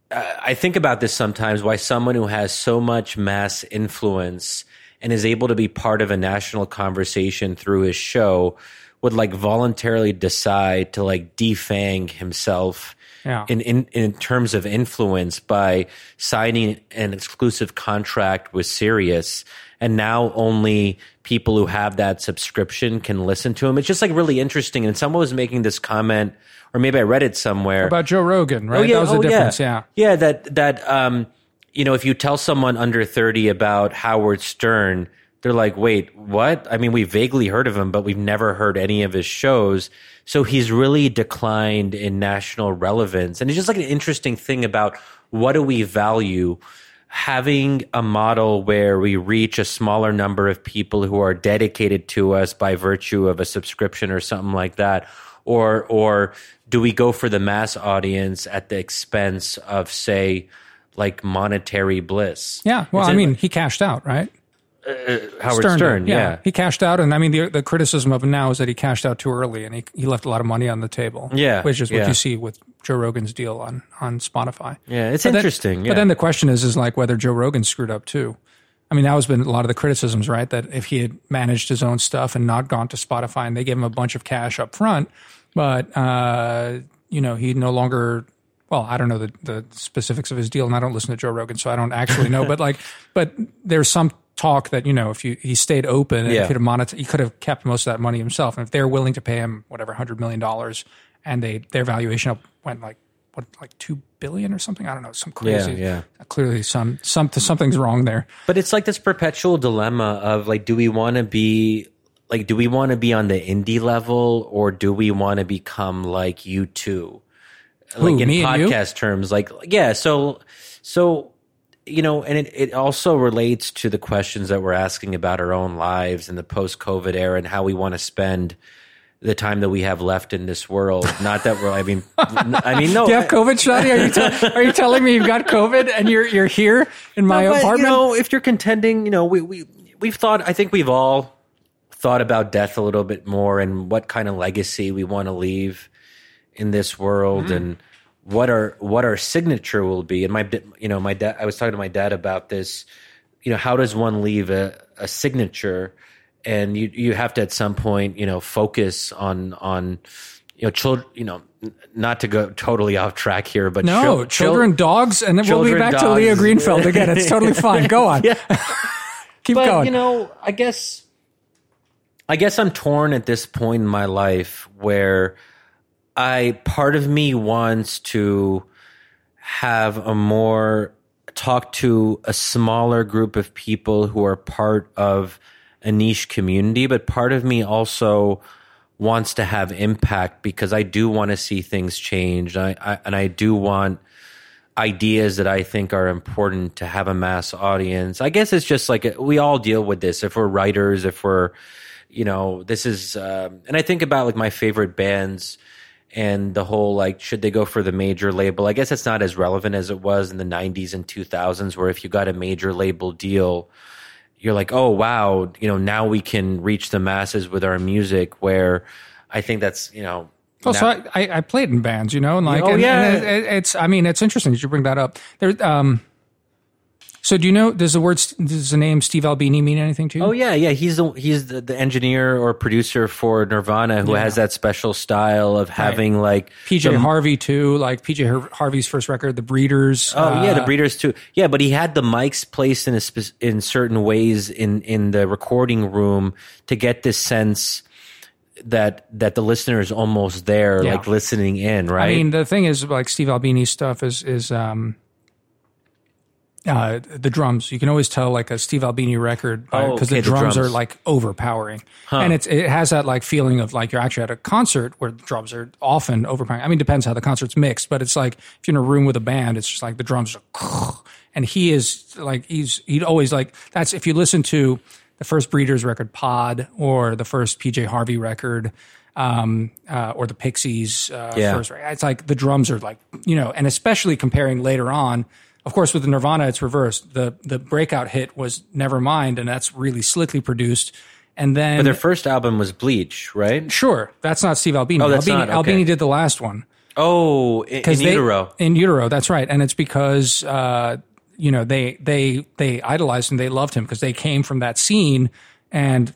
S2: Uh, I think about this sometimes. Why someone who has so much mass influence and is able to be part of a national conversation through his show would like voluntarily decide to like defang himself yeah. in, in in terms of influence by signing an exclusive contract with Sirius and now only people who have that subscription can listen to him. It's just like really interesting. And someone was making this comment, or maybe I read it somewhere
S1: about Joe Rogan, right? Oh, yeah, that was oh, the difference.
S2: Yeah. yeah. Yeah. That, that, um, you know, if you tell someone under 30 about Howard Stern, they're like, wait, what? I mean, we vaguely heard of him, but we've never heard any of his shows. So he's really declined in national relevance. And it's just like an interesting thing about what do we value? Having a model where we reach a smaller number of people who are dedicated to us by virtue of a subscription or something like that. Or, or do we go for the mass audience at the expense of, say, like monetary bliss.
S1: Yeah. Well, I mean, he cashed out, right?
S2: Uh, Howard Stern, Stern yeah. yeah.
S1: He cashed out. And I mean, the, the criticism of him now is that he cashed out too early and he, he left a lot of money on the table.
S2: Yeah.
S1: Which is what
S2: yeah.
S1: you see with Joe Rogan's deal on, on Spotify.
S2: Yeah. It's but interesting.
S1: Then,
S2: yeah.
S1: But then the question is, is like whether Joe Rogan screwed up too. I mean, that has been a lot of the criticisms, right? That if he had managed his own stuff and not gone to Spotify and they gave him a bunch of cash up front, but, uh, you know, he no longer well, I don't know the, the specifics of his deal, and I don't listen to Joe Rogan, so I don't actually know. but like, but there's some talk that you know if you he stayed open and yeah. he could have monetized, he could have kept most of that money himself. And if they're willing to pay him whatever hundred million dollars, and they their valuation went like what like two billion or something. I don't know, some crazy.
S2: yeah.
S1: Uh, clearly, some some something's wrong there.
S2: But it's like this perpetual dilemma of like, do we want to be like, do we want to be on the indie level or do we want to become like U2? Like in podcast terms, like, yeah. So, so, you know, and it, it also relates to the questions that we're asking about our own lives in the post COVID era and how we want to spend the time that we have left in this world. Not that we're, I mean, I mean, no.
S1: Do you have COVID, Shadi? Are you are you telling me you've got COVID and you're you're here in my
S2: But,
S1: apartment?
S2: You know, if you're contending, you know, we we we've thought. I think we've all thought about death a little bit more and what kind of legacy we want to leave in this world
S1: Mm-hmm.
S2: and what our what our signature will be. And my you know my dad. I was talking to my dad about this. You know, how does one leave a, a signature? And you you have to at some point you know focus on on you know children you know not to go totally off track here, but
S1: no,
S2: chil- chil-
S1: children, dogs, and then we'll be back to Leah. Greenfeld again. It's totally fine. Go on. Keep
S2: but
S1: going.
S2: you know i guess i guess i'm torn at this point in my life where i part of me wants to have a more talk to a smaller group of people who are part of a niche community but part of me also wants to have impact because i do want to see things change I, I, and i do want ideas that I think are important to have a mass audience. I guess it's just like we all deal with this. If we're writers, if we're, you know, this is, um, and I think about like my favorite bands and the whole like, should they go for the major label? I guess it's not as relevant as it was in the 90s and 2000s, where if you got a major label deal, you're like, oh, wow, you know, now we can reach the masses with our music. Where I think that's, you know,
S1: Well, so
S2: now-
S1: I, I, I played in bands, you know, and like,
S2: Oh,
S1: and,
S2: yeah.
S1: and it, it- it's, I mean, it's interesting that you bring that up. There, um, so do you know, does the word, does the name Steve Albini mean anything to you?
S2: Oh yeah, yeah. He's the he's the, the engineer or producer for Nirvana who has that special style of having like
S1: PJ
S2: the-
S1: Harvey too, like PJ Harvey's first record, The Breeders.
S2: Oh yeah, the
S1: uh,
S2: Breeders too. Yeah, but he had the mics placed in a spe- in certain ways in in the recording room to get this sense that that the listener is almost there,
S1: Yeah.
S2: like listening in. Right.
S1: I mean, the thing is, like Steve Albini's stuff is is um, uh, the drums. You can always tell like a Steve Albini record
S2: Oh,
S1: because
S2: okay,
S1: the,
S2: the
S1: drums are like overpowering, and it's it has that like feeling of like you're actually at a concert where the drums are often overpowering. I mean, depends how the concert's mixed, but it's like if you're in a room with a band, it's just like the drums are, and he is like he's he'd always like that's if you listen to the first Breeders record, Pod, or the first PJ Harvey record. Um, uh, or the Pixies, uh,
S2: Yeah.
S1: first record. It's like the drums are like, you know, and especially comparing later on, of course, with the Nirvana, it's reversed. The, the breakout hit was Nevermind, and that's really slickly produced. And then,
S2: their first album was Bleach, right?
S1: sure, that's not Steve Albini.
S2: Oh, that's
S1: Albini,
S2: not, okay.
S1: Albini did the last one.
S2: Oh, in, in
S1: they-
S2: utero.
S1: In utero, that's right. And it's because, uh, you know, they, they, they idolized him. They loved him because they came from that scene. And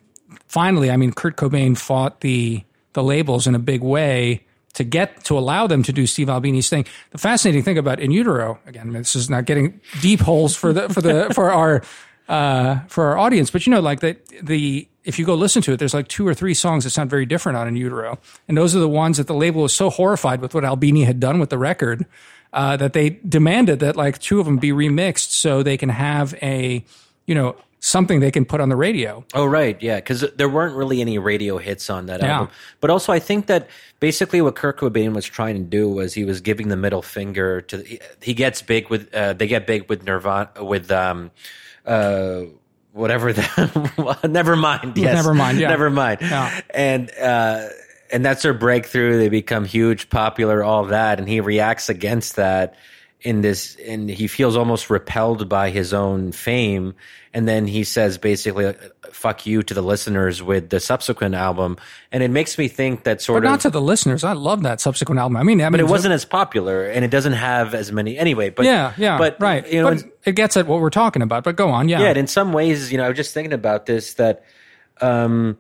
S1: finally, I mean, Kurt Cobain fought the, the labels in a big way to get, to allow them to do Steve Albini's thing. The fascinating thing about In Utero, again, this is not getting deep holes for the, for the, for our, uh, for our audience, but you know, like the, the, if you go listen to it, there's like two or three songs that sound very different on In Utero. And those are the ones that the label was so horrified with what Albini had done with the record, uh, that they demanded that like two of them be remixed so they can have a, you know, something they can put on the radio.
S2: Oh right, yeah, because there weren't really any radio hits on that
S1: Yeah.
S2: album. But also, I think that basically what Kurt Cobain was trying to do was he was giving the middle finger to. He, he gets big with. Uh, they get big with Nirvana with. Um, uh, whatever the never mind yes
S1: Never mind, yeah.
S2: never mind
S1: Yeah.
S2: and uh and that's their breakthrough they become huge popular all that and he reacts against that in this and he feels almost repelled by his own fame and then he says basically fuck you to the listeners with the subsequent album and it makes me think that sort
S1: But
S2: of
S1: not to the listeners. I love that subsequent album. I mean, I mean,
S2: but it wasn't as popular and it doesn't have as many anyway but
S1: Yeah, yeah,
S2: but
S1: right.
S2: you know
S1: but it gets at what we're talking about. But go on, yeah.
S2: yeah, and in some ways, you know, I was just thinking about this that um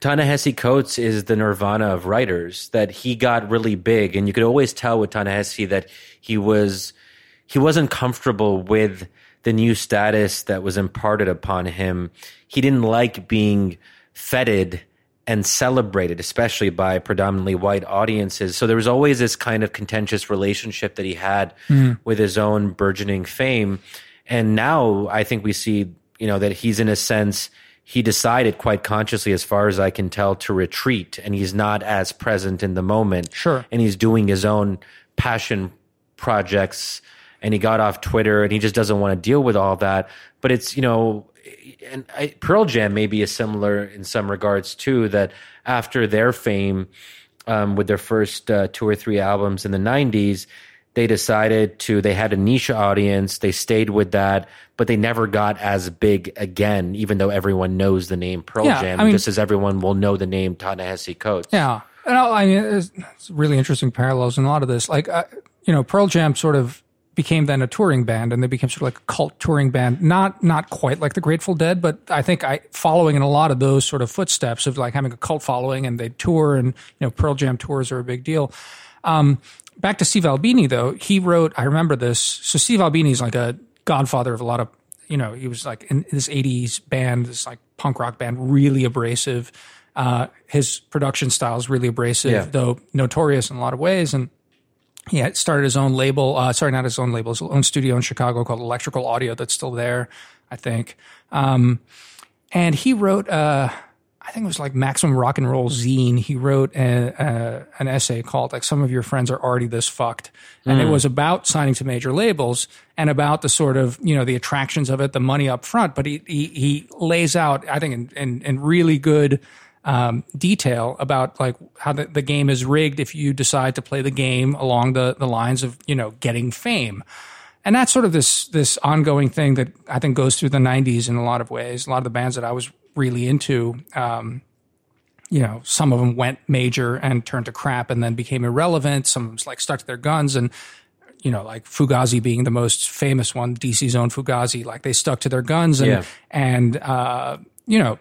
S2: Ta-Nehisi Coates is the Nirvana of writers. That he got really big, and you could always tell with Ta-Nehisi that he was he wasn't comfortable with the new status that was imparted upon him. He didn't like being feted and celebrated, especially by predominantly white audiences. So there was always this kind of contentious relationship that he had hmm. with his own burgeoning fame. And now I think we see, you know, that he's in a sense, he decided quite consciously, as far as I can tell, to retreat and he's not as present in the moment.
S1: Sure.
S2: And he's doing his own passion projects and he got off Twitter and he just doesn't want to deal with all that. But it's, you know, and I, Pearl Jam may be a similar in some regards too, that after their fame um, with their first uh, two or three albums in the 90s, they decided to, they had a niche audience, they stayed with that, but they never got as big again, even though everyone knows the name Pearl
S1: Yeah,
S2: Jam,
S1: I mean-
S2: just as everyone will know the name Ta-Nehisi Coates.
S1: Yeah, and I mean, it's, it's really interesting parallels in a lot of this. Like, uh, you know, Pearl Jam sort of became then a touring band, and they became sort of like a cult touring band. Not not quite like the Grateful Dead, but I think I following in a lot of those sort of footsteps of like having a cult following, and they tour, and you know, Pearl Jam tours are a big deal. Um, back to Steve Albini though, he wrote. I remember this. So Steve Albini is like a godfather of a lot of. You know, he was like in this '80s band, this like punk rock band, really abrasive. Uh, his production style is really abrasive,
S2: Yeah.
S1: though notorious in a lot of ways. And he had started his own label. Uh, sorry, not his own label, his own studio in Chicago called Electrical Audio. That's still there, I think. Um, and he wrote, uh, I think it was like Maximum Rock and Roll Zine. He wrote a, a, an essay called like "Some of Your Friends Are Already This Fucked," and it was about signing to major labels and about the sort of you know the attractions of it, the money up front. But he he, he lays out, I think, in, in, in really good um, detail about like how the, the game is rigged if you decide to play the game along the, the lines of you know getting fame and that's sort of this this ongoing thing that I think goes through the '90s in a lot of ways. A lot of the bands that I was really into, um, you know, some of them went major and turned to crap and then became irrelevant. Some of them like stuck to their guns and. You know, like Fugazi being the most famous one, DC's own Fugazi, like they stuck to their guns and
S2: Yeah.
S1: and uh, you know,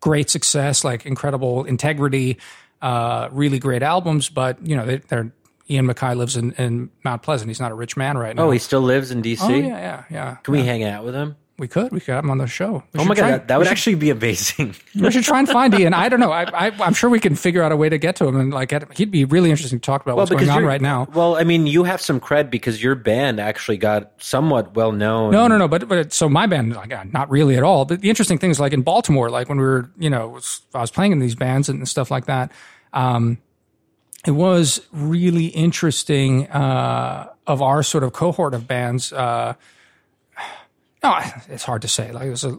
S1: great success, like incredible integrity, uh, really great albums. But you know, they, they're Ian MacKaye lives in, in Mount Pleasant. He's not a rich man right now.
S2: Oh, he still lives in DC?
S1: Oh, yeah, yeah, yeah.
S2: Can we hang out with him?
S1: We could. We could have him on the show. We
S2: Oh my God, that, would
S1: we
S2: actually be amazing.
S1: we should try and find Ian. I don't know. I, I, I'm sure we can figure out a way to get to him and like he'd be really interesting to talk about what's going on right now.
S2: Well, I mean, you have some cred because your band actually got somewhat well known.
S1: No, no, no. But but so my band, like, uh, not really at all. But the interesting thing is, like in Baltimore, like when we were, you know, I was playing in these bands and stuff like that. Um, it was really interesting uh, of our sort of cohort of bands. Uh, no, it's hard to say. Like, there's a,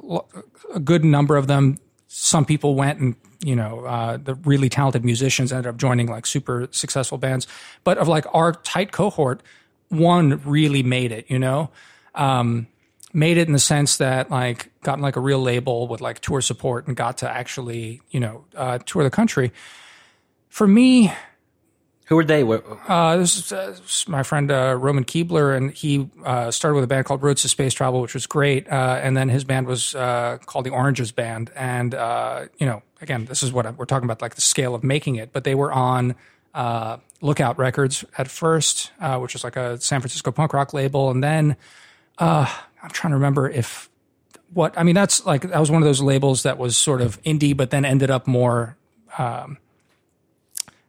S1: a good number of them. Some people went and you know uh, the really talented musicians ended up joining like super successful bands. But of like our tight cohort, one really made it. You know, um, made it in the sense that like gotten like a real label with like tour support and got to actually you know uh, tour the country. For me,
S2: Who were they?
S1: Uh, this is uh, my friend uh, Roman Kuebler, and he uh, started with a band called Roads to Space Travel, which was great. Uh, and then his band was uh, called the Oranges Band. And you know, again, this is what we're talking about, like the scale of making it. But they were on Lookout Records at first, which was like a San Francisco punk rock label, and then I'm trying to remember if what I mean. That's like that was one of those labels that was sort of indie, but then ended up more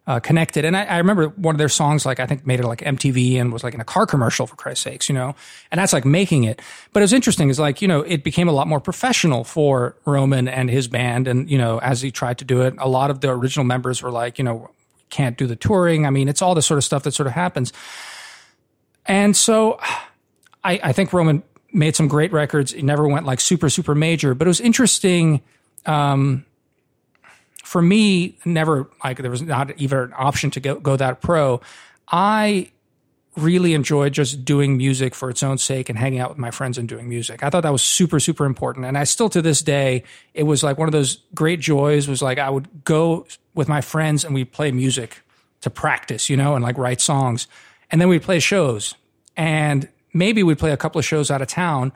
S1: uh, connected. And I, I remember one of their songs, like I think made it like MTV and was like in a car commercial for Christ's sakes, you know. And that's like making it. But it was interesting. Is like you know it became a lot more professional for Roman and his band. And you know as he tried to do it, a lot of the original members were like, you know, can't do the touring. I mean, it's all the sort of stuff that sort of happens. And so I, I think Roman made some great records. It never went like super, super major, but it was interesting. Um, for me, never like there was not even an option to go, go that pro. I really enjoyed just doing music for its own sake and hanging out with my friends and doing music. I thought that was super, super important. And I still to this day, it was like one of those great joys was like I would go with my friends and we'd play music to practice, you know, and like write songs. And then we'd play shows. And maybe we'd play a couple of shows out of town.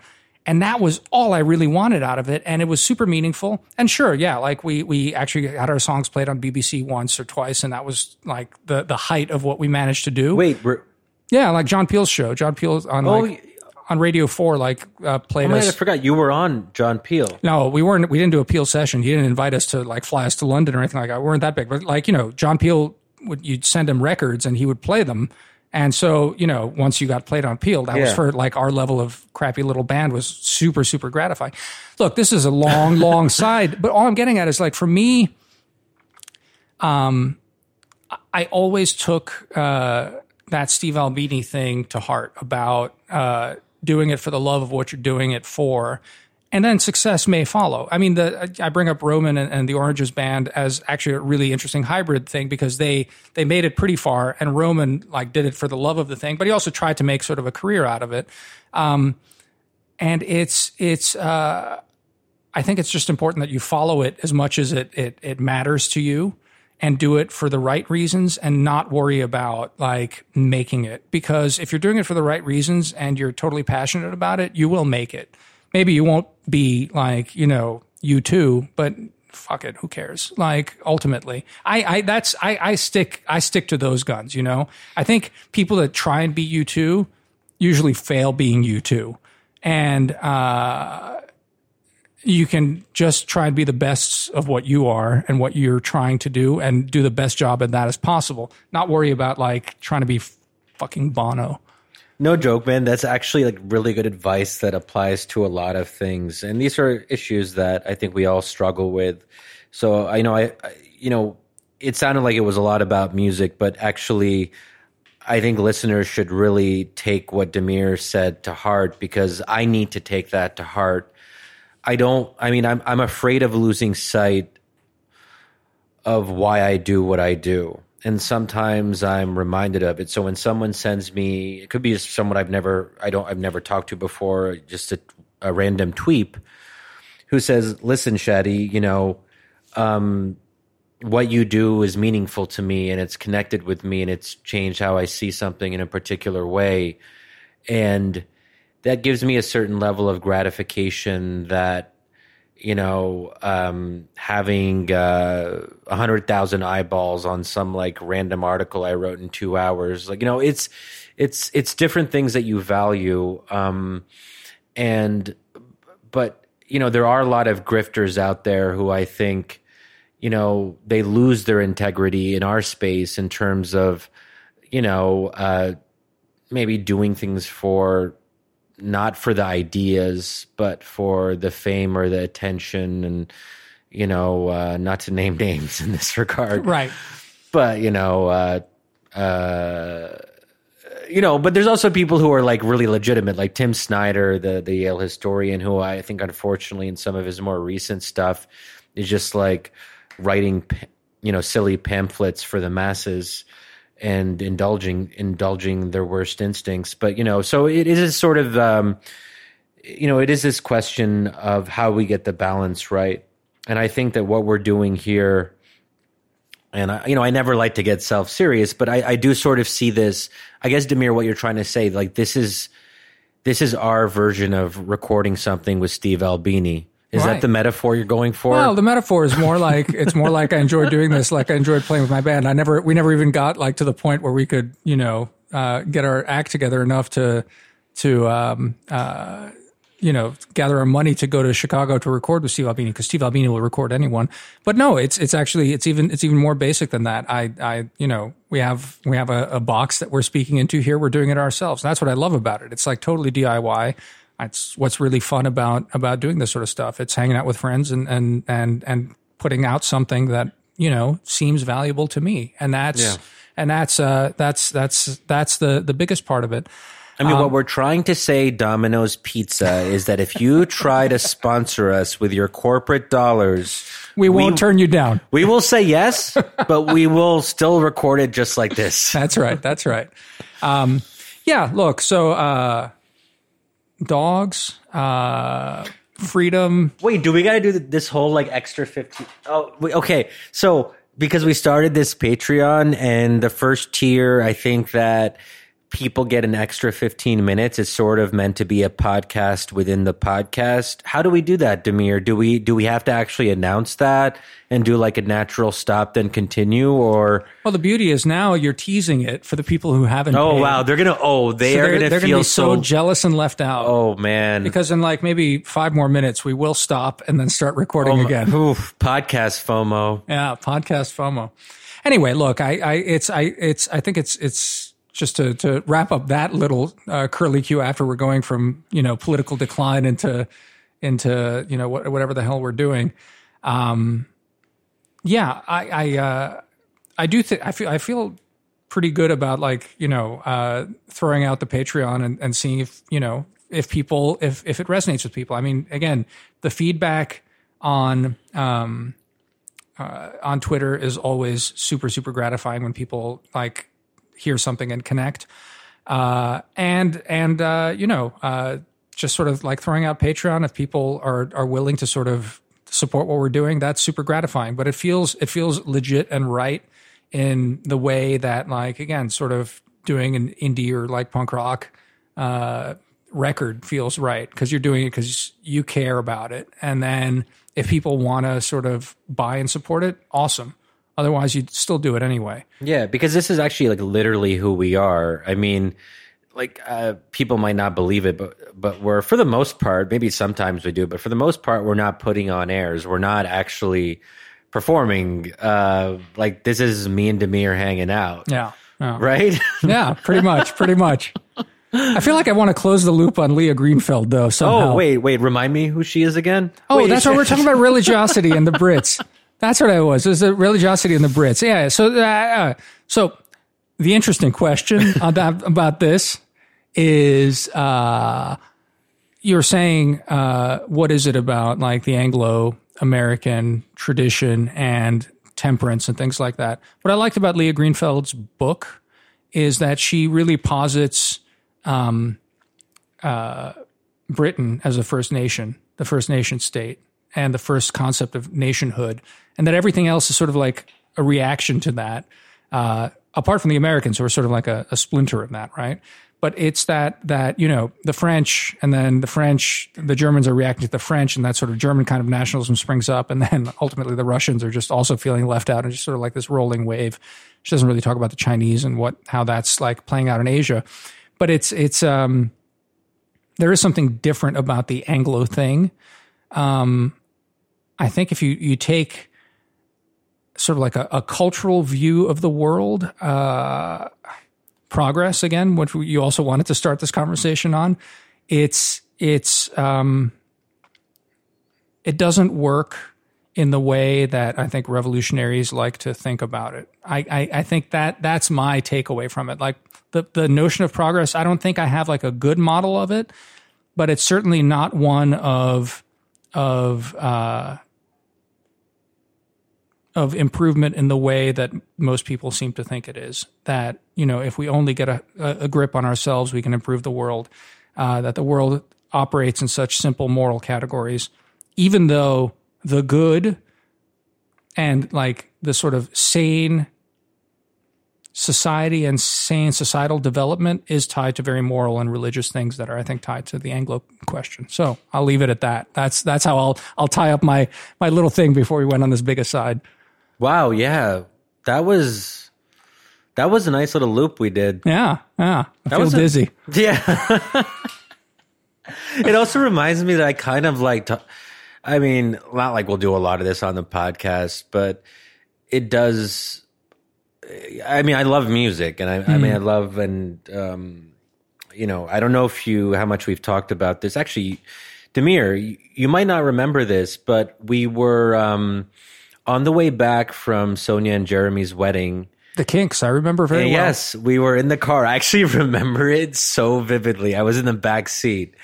S1: And that was all I really wanted out of it. And it was super meaningful. And sure, yeah, like we we actually had our songs played on BBC once or twice, and that was like the the height of what we managed to do.
S2: Wait, we're,
S1: Yeah, like John Peel's show. John Peel's on
S2: oh,
S1: like on Radio Four, like uh, played
S2: Oh, man, I forgot you were on John Peel.
S1: No, we weren't. We didn't do a Peel session. He didn't invite us to like fly us to London or anything like that. We weren't that big, but like you know, John Peel would you'd send him records and he would play them. And so you know, once you got played on Peel, that was for like our level of crappy little band was super super gratifying. Look, this is a long long side, but all I'm getting at is like for me, um, I always took uh, that Steve Albini thing to heart about uh, doing it for the love of what you're doing it for. And then success may follow. I mean, the I bring up Roman and, and the Oranges band as actually a really interesting hybrid thing because they they made it pretty far, and Roman like did it for the love of the thing, but he also tried to make sort of a career out of it. Um, and it's it's uh, I think it's just important that you follow it as much as it it it matters to you and do it for the right reasons and not worry about like making it because if you're doing it for the right reasons and you're totally passionate about it, you will make it. Maybe you won't be like, you know, U2, but fuck it, who cares? Like ultimately, I, I that's I, I stick I stick to those guns, you know. I think people that try and be U2 usually fail being U2. And uh you can just try and be the best of what you are and what you're trying to do and do the best job at that as possible. Not worry about like trying to be fucking Bono.
S2: No joke, man. That's actually like really good advice that applies to a lot of things, and these are issues that I think we all struggle with. So I know I, I you know, it sounded like it was a lot about music, but actually, I think listeners should really take what Damir said to heart because I need to take that to heart. I don't. I mean, I'm I'm afraid of losing sight of why I do what I do. And sometimes I'm reminded of it. So when someone sends me, it could be someone I've never, I don't, I've never talked to before, just a, a random tweet who says, listen, Shadi, you know, um, what you do is meaningful to me and it's connected with me and it's changed how I see something in a particular way. And that gives me a certain level of gratification that you know, um, having uh, hundred thousand eyeballs on some like random article I wrote in two hours. Like, you know, it's it's it's different things that you value, um, and but you know, there are a lot of grifters out there who I think, you know, they lose their integrity in our space in terms of, you know, uh, maybe doing things for not for the ideas, but for the fame or the attention, and you know, uh, not to name names in this regard,
S1: Right.
S2: but you know, uh, uh, you know, but there's also people who are like really legitimate, like Tim Snyder, the the Yale historian, who I think, unfortunately, in some of his more recent stuff, is just like writing, you know, silly pamphlets for the masses and indulging indulging their worst instincts. But you know, so it is a sort of um, you know, it is this question of how we get the balance right. And I think that what we're doing here, and I, you know, I never like to get self serious, but I, I do sort of see this. I guess Damir, what you're trying to say, like this is this is our version of recording something with Steve Albini. Is
S1: Right.
S2: that the metaphor you're going for?
S1: Well, the metaphor is more like it's more like I enjoyed doing this, like I enjoyed playing with my band. I never, we never even got like to the point where we could, you know, uh, get our act together enough to, to, um, uh, you know, gather our money to go to Chicago to record with Steve Albini because Steve Albini will record anyone. But no, it's it's actually it's even it's even more basic than that. I I you know we have we have a, a box that we're speaking into here. We're doing it ourselves. And That's what I love about it. It's like totally DIY. It's what's really fun about about doing this sort of stuff. It's hanging out with friends and and and and putting out something that you know seems valuable to me, and that's
S2: Yeah.
S1: and that's uh that's that's that's the the biggest part of it.
S2: I mean,
S1: Um,
S2: what we're trying to say, Domino's Pizza, is that if you try to sponsor us with your corporate dollars,
S1: We won't turn you down.
S2: we will say yes, but we will still record it just like this.
S1: That's right. That's right. Um, yeah. Look. So uh, dogs, uh, freedom.
S2: Wait, do we got to do this whole like extra 50? Oh, wait, okay. So, because we started this Patreon and the first tier, I think that people get an extra 15 minutes. It's sort of meant to be a podcast within the podcast. How do we do that, Damir? Do we do we have to actually announce that and do like a natural stop then continue or
S1: Well, the beauty is now you're teasing it for the people who haven't.
S2: Oh
S1: paid.
S2: wow, they're going to oh, they
S1: So
S2: are
S1: they're,
S2: going
S1: they're
S2: to
S1: gonna be so,
S2: so
S1: jealous and left out.
S2: Oh man.
S1: Because in like maybe five more minutes, we will stop and then start recording oh, again.
S2: Oof, podcast FOMO.
S1: Yeah, podcast FOMO. Anyway, look, I, I, it's, I, it's, I think it's, it's just to to wrap up that little uh, curly Q after we're going from you know political decline into into you know what, whatever the hell we're doing. Um, yeah, I, I, uh, I do think I feel I feel pretty good about like you know uh, throwing out the Patreon and, and seeing if you know if people if if it resonates with people. I mean, again, the feedback on um, uh, on Twitter is always super super gratifying when people like hear something and connect. Uh, and and uh, you know, uh, just sort of like throwing out Patreon if people are are willing to sort of support what we're doing. That's super gratifying. But it feels it feels legit and right in the way that like again, sort of doing an indie or like punk rock uh, record feels right because you're doing it because you care about it. And then if people want to sort of buy and support it, awesome. Otherwise, you'd still do it anyway.
S2: Yeah, because this is actually like literally who we are. I mean, like uh, people might not believe it, but but we're for the most part, maybe sometimes we do, but for the most part, we're not putting on airs. We're not actually performing. Uh, like this is me and Damir hanging out.
S1: Yeah. yeah.
S2: Right.
S1: yeah, pretty much, pretty much. I feel like I want to close the loop on Leah Greenfeld though. Somehow.
S2: oh wait, wait. Remind me who she is again.
S1: Oh,
S2: Wait,
S1: that's why we're talking about religiosity and the Brits. That's what I was. It was the religiosity in the Brits. Yeah. So, uh, uh, so the interesting question about, about this is, uh, you're saying, uh, what is it about like the Anglo American tradition and temperance and things like that? What I liked about Leah Greenfeld's book is that she really posits, Britain as a First Nation, the First Nation state, and the first concept of nationhood, and that everything else is sort of like a reaction to that. Uh, apart from the Americans, who are sort of like a, a splinter of that, right? But it's that that you know the French, and then the French, the Germans are reacting to the French, and that sort of German kind of nationalism springs up, and then ultimately the Russians are just also feeling left out, and just sort of like this rolling wave. She doesn't really talk about the Chinese and what how that's like playing out in Asia, but it's it's um, there is something different about the Anglo thing. Um, I think if you you take sort of like a, a cultural view of the world, uh, progress again, which you also wanted to start this conversation on, it's it's um, it doesn't work in the way that I think revolutionaries like to think about it. I, I, I think that that's my takeaway from it. Like the, the notion of progress, I don't think I have like a good model of it, but it's certainly not one of of uh, of improvement in the way that most people seem to think it is. That you know, if we only get a, a grip on ourselves, we can improve the world. Uh, that the world operates in such simple moral categories, even though the good and like the sort of sane society and sane societal development is tied to very moral and religious things that are, I think, tied to the Anglo question. So I'll leave it at that. That's that's how I'll I'll tie up my my little thing before we went on this big aside.
S2: Wow. Yeah, that was that was a nice little loop we did.
S1: Yeah, yeah. I feel
S2: was a-
S1: dizzy.
S2: Yeah. it also reminds me that I kind of like to, I mean, not like we'll do a lot of this on the podcast, but it does. I mean, I love music and I, I mean, I love, and, um, you know, I don't know if you, how much we've talked about this. Actually, Damir, you, you might not remember this, but we were, um, on the way back from Sonia and Jeremy's wedding.
S1: The Kinks, I remember very well.
S2: Yes, we were in the car. I actually remember it so vividly. I was in the back seat,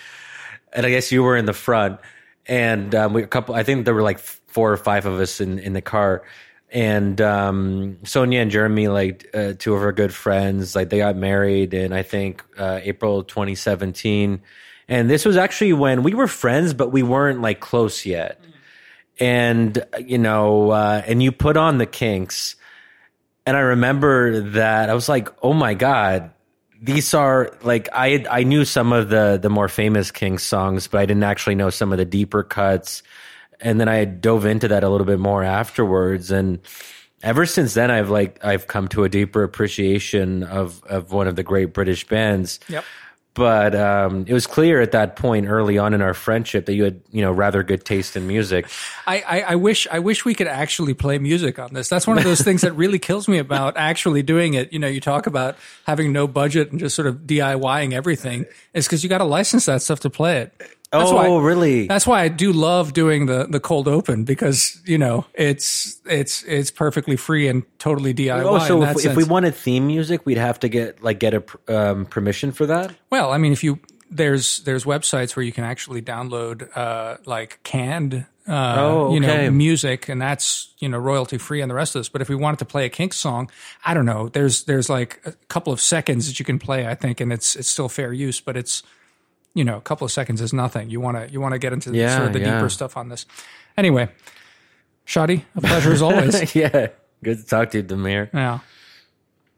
S2: and I guess you were in the front. And um, we a couple. I think there were like four or five of us in in the car. And um, Sonia and Jeremy, like uh, two of our good friends, like they got married in I think uh, April 2017. And this was actually when we were friends, but we weren't like close yet. And you know, uh, and you put on the Kinks. And I remember that I was like, oh my God, these are like I I knew some of the the more famous Kinks songs, but I didn't actually know some of the deeper cuts. And then I dove into that a little bit more afterwards, and ever since then, I've like I've come to a deeper appreciation of of one of the great British bands.
S1: Yep.
S2: But um, it was clear at that point, early on in our friendship, that you had you know rather good taste in music.
S1: I, I, I wish I wish we could actually play music on this. That's one of those things that really kills me about actually doing it. You know, you talk about having no budget and just sort of DIYing everything. Is because you got to license that stuff to play it. That's
S2: oh,
S1: why,
S2: really?
S1: That's why I do love doing the the cold open because you know it's it's it's perfectly free and totally DIY.
S2: Oh, so if, if we wanted theme music, we'd have to get like get a um, permission for that.
S1: well, I mean, if you there's there's websites where you can actually download uh, like canned. Uh,
S2: Oh,
S1: you know, music, and that's you know royalty free and the rest of this. But if we wanted to play a Kinks song, I don't know. There's there's like a couple of seconds that you can play, I think, and it's it's still fair use. But it's you know a couple of seconds is nothing. You want to you want to get into
S2: Yeah,
S1: sort of the
S2: yeah.
S1: deeper stuff on this. Anyway, Shadi, a pleasure as always.
S2: yeah, good to talk to you, Damir.
S1: yeah.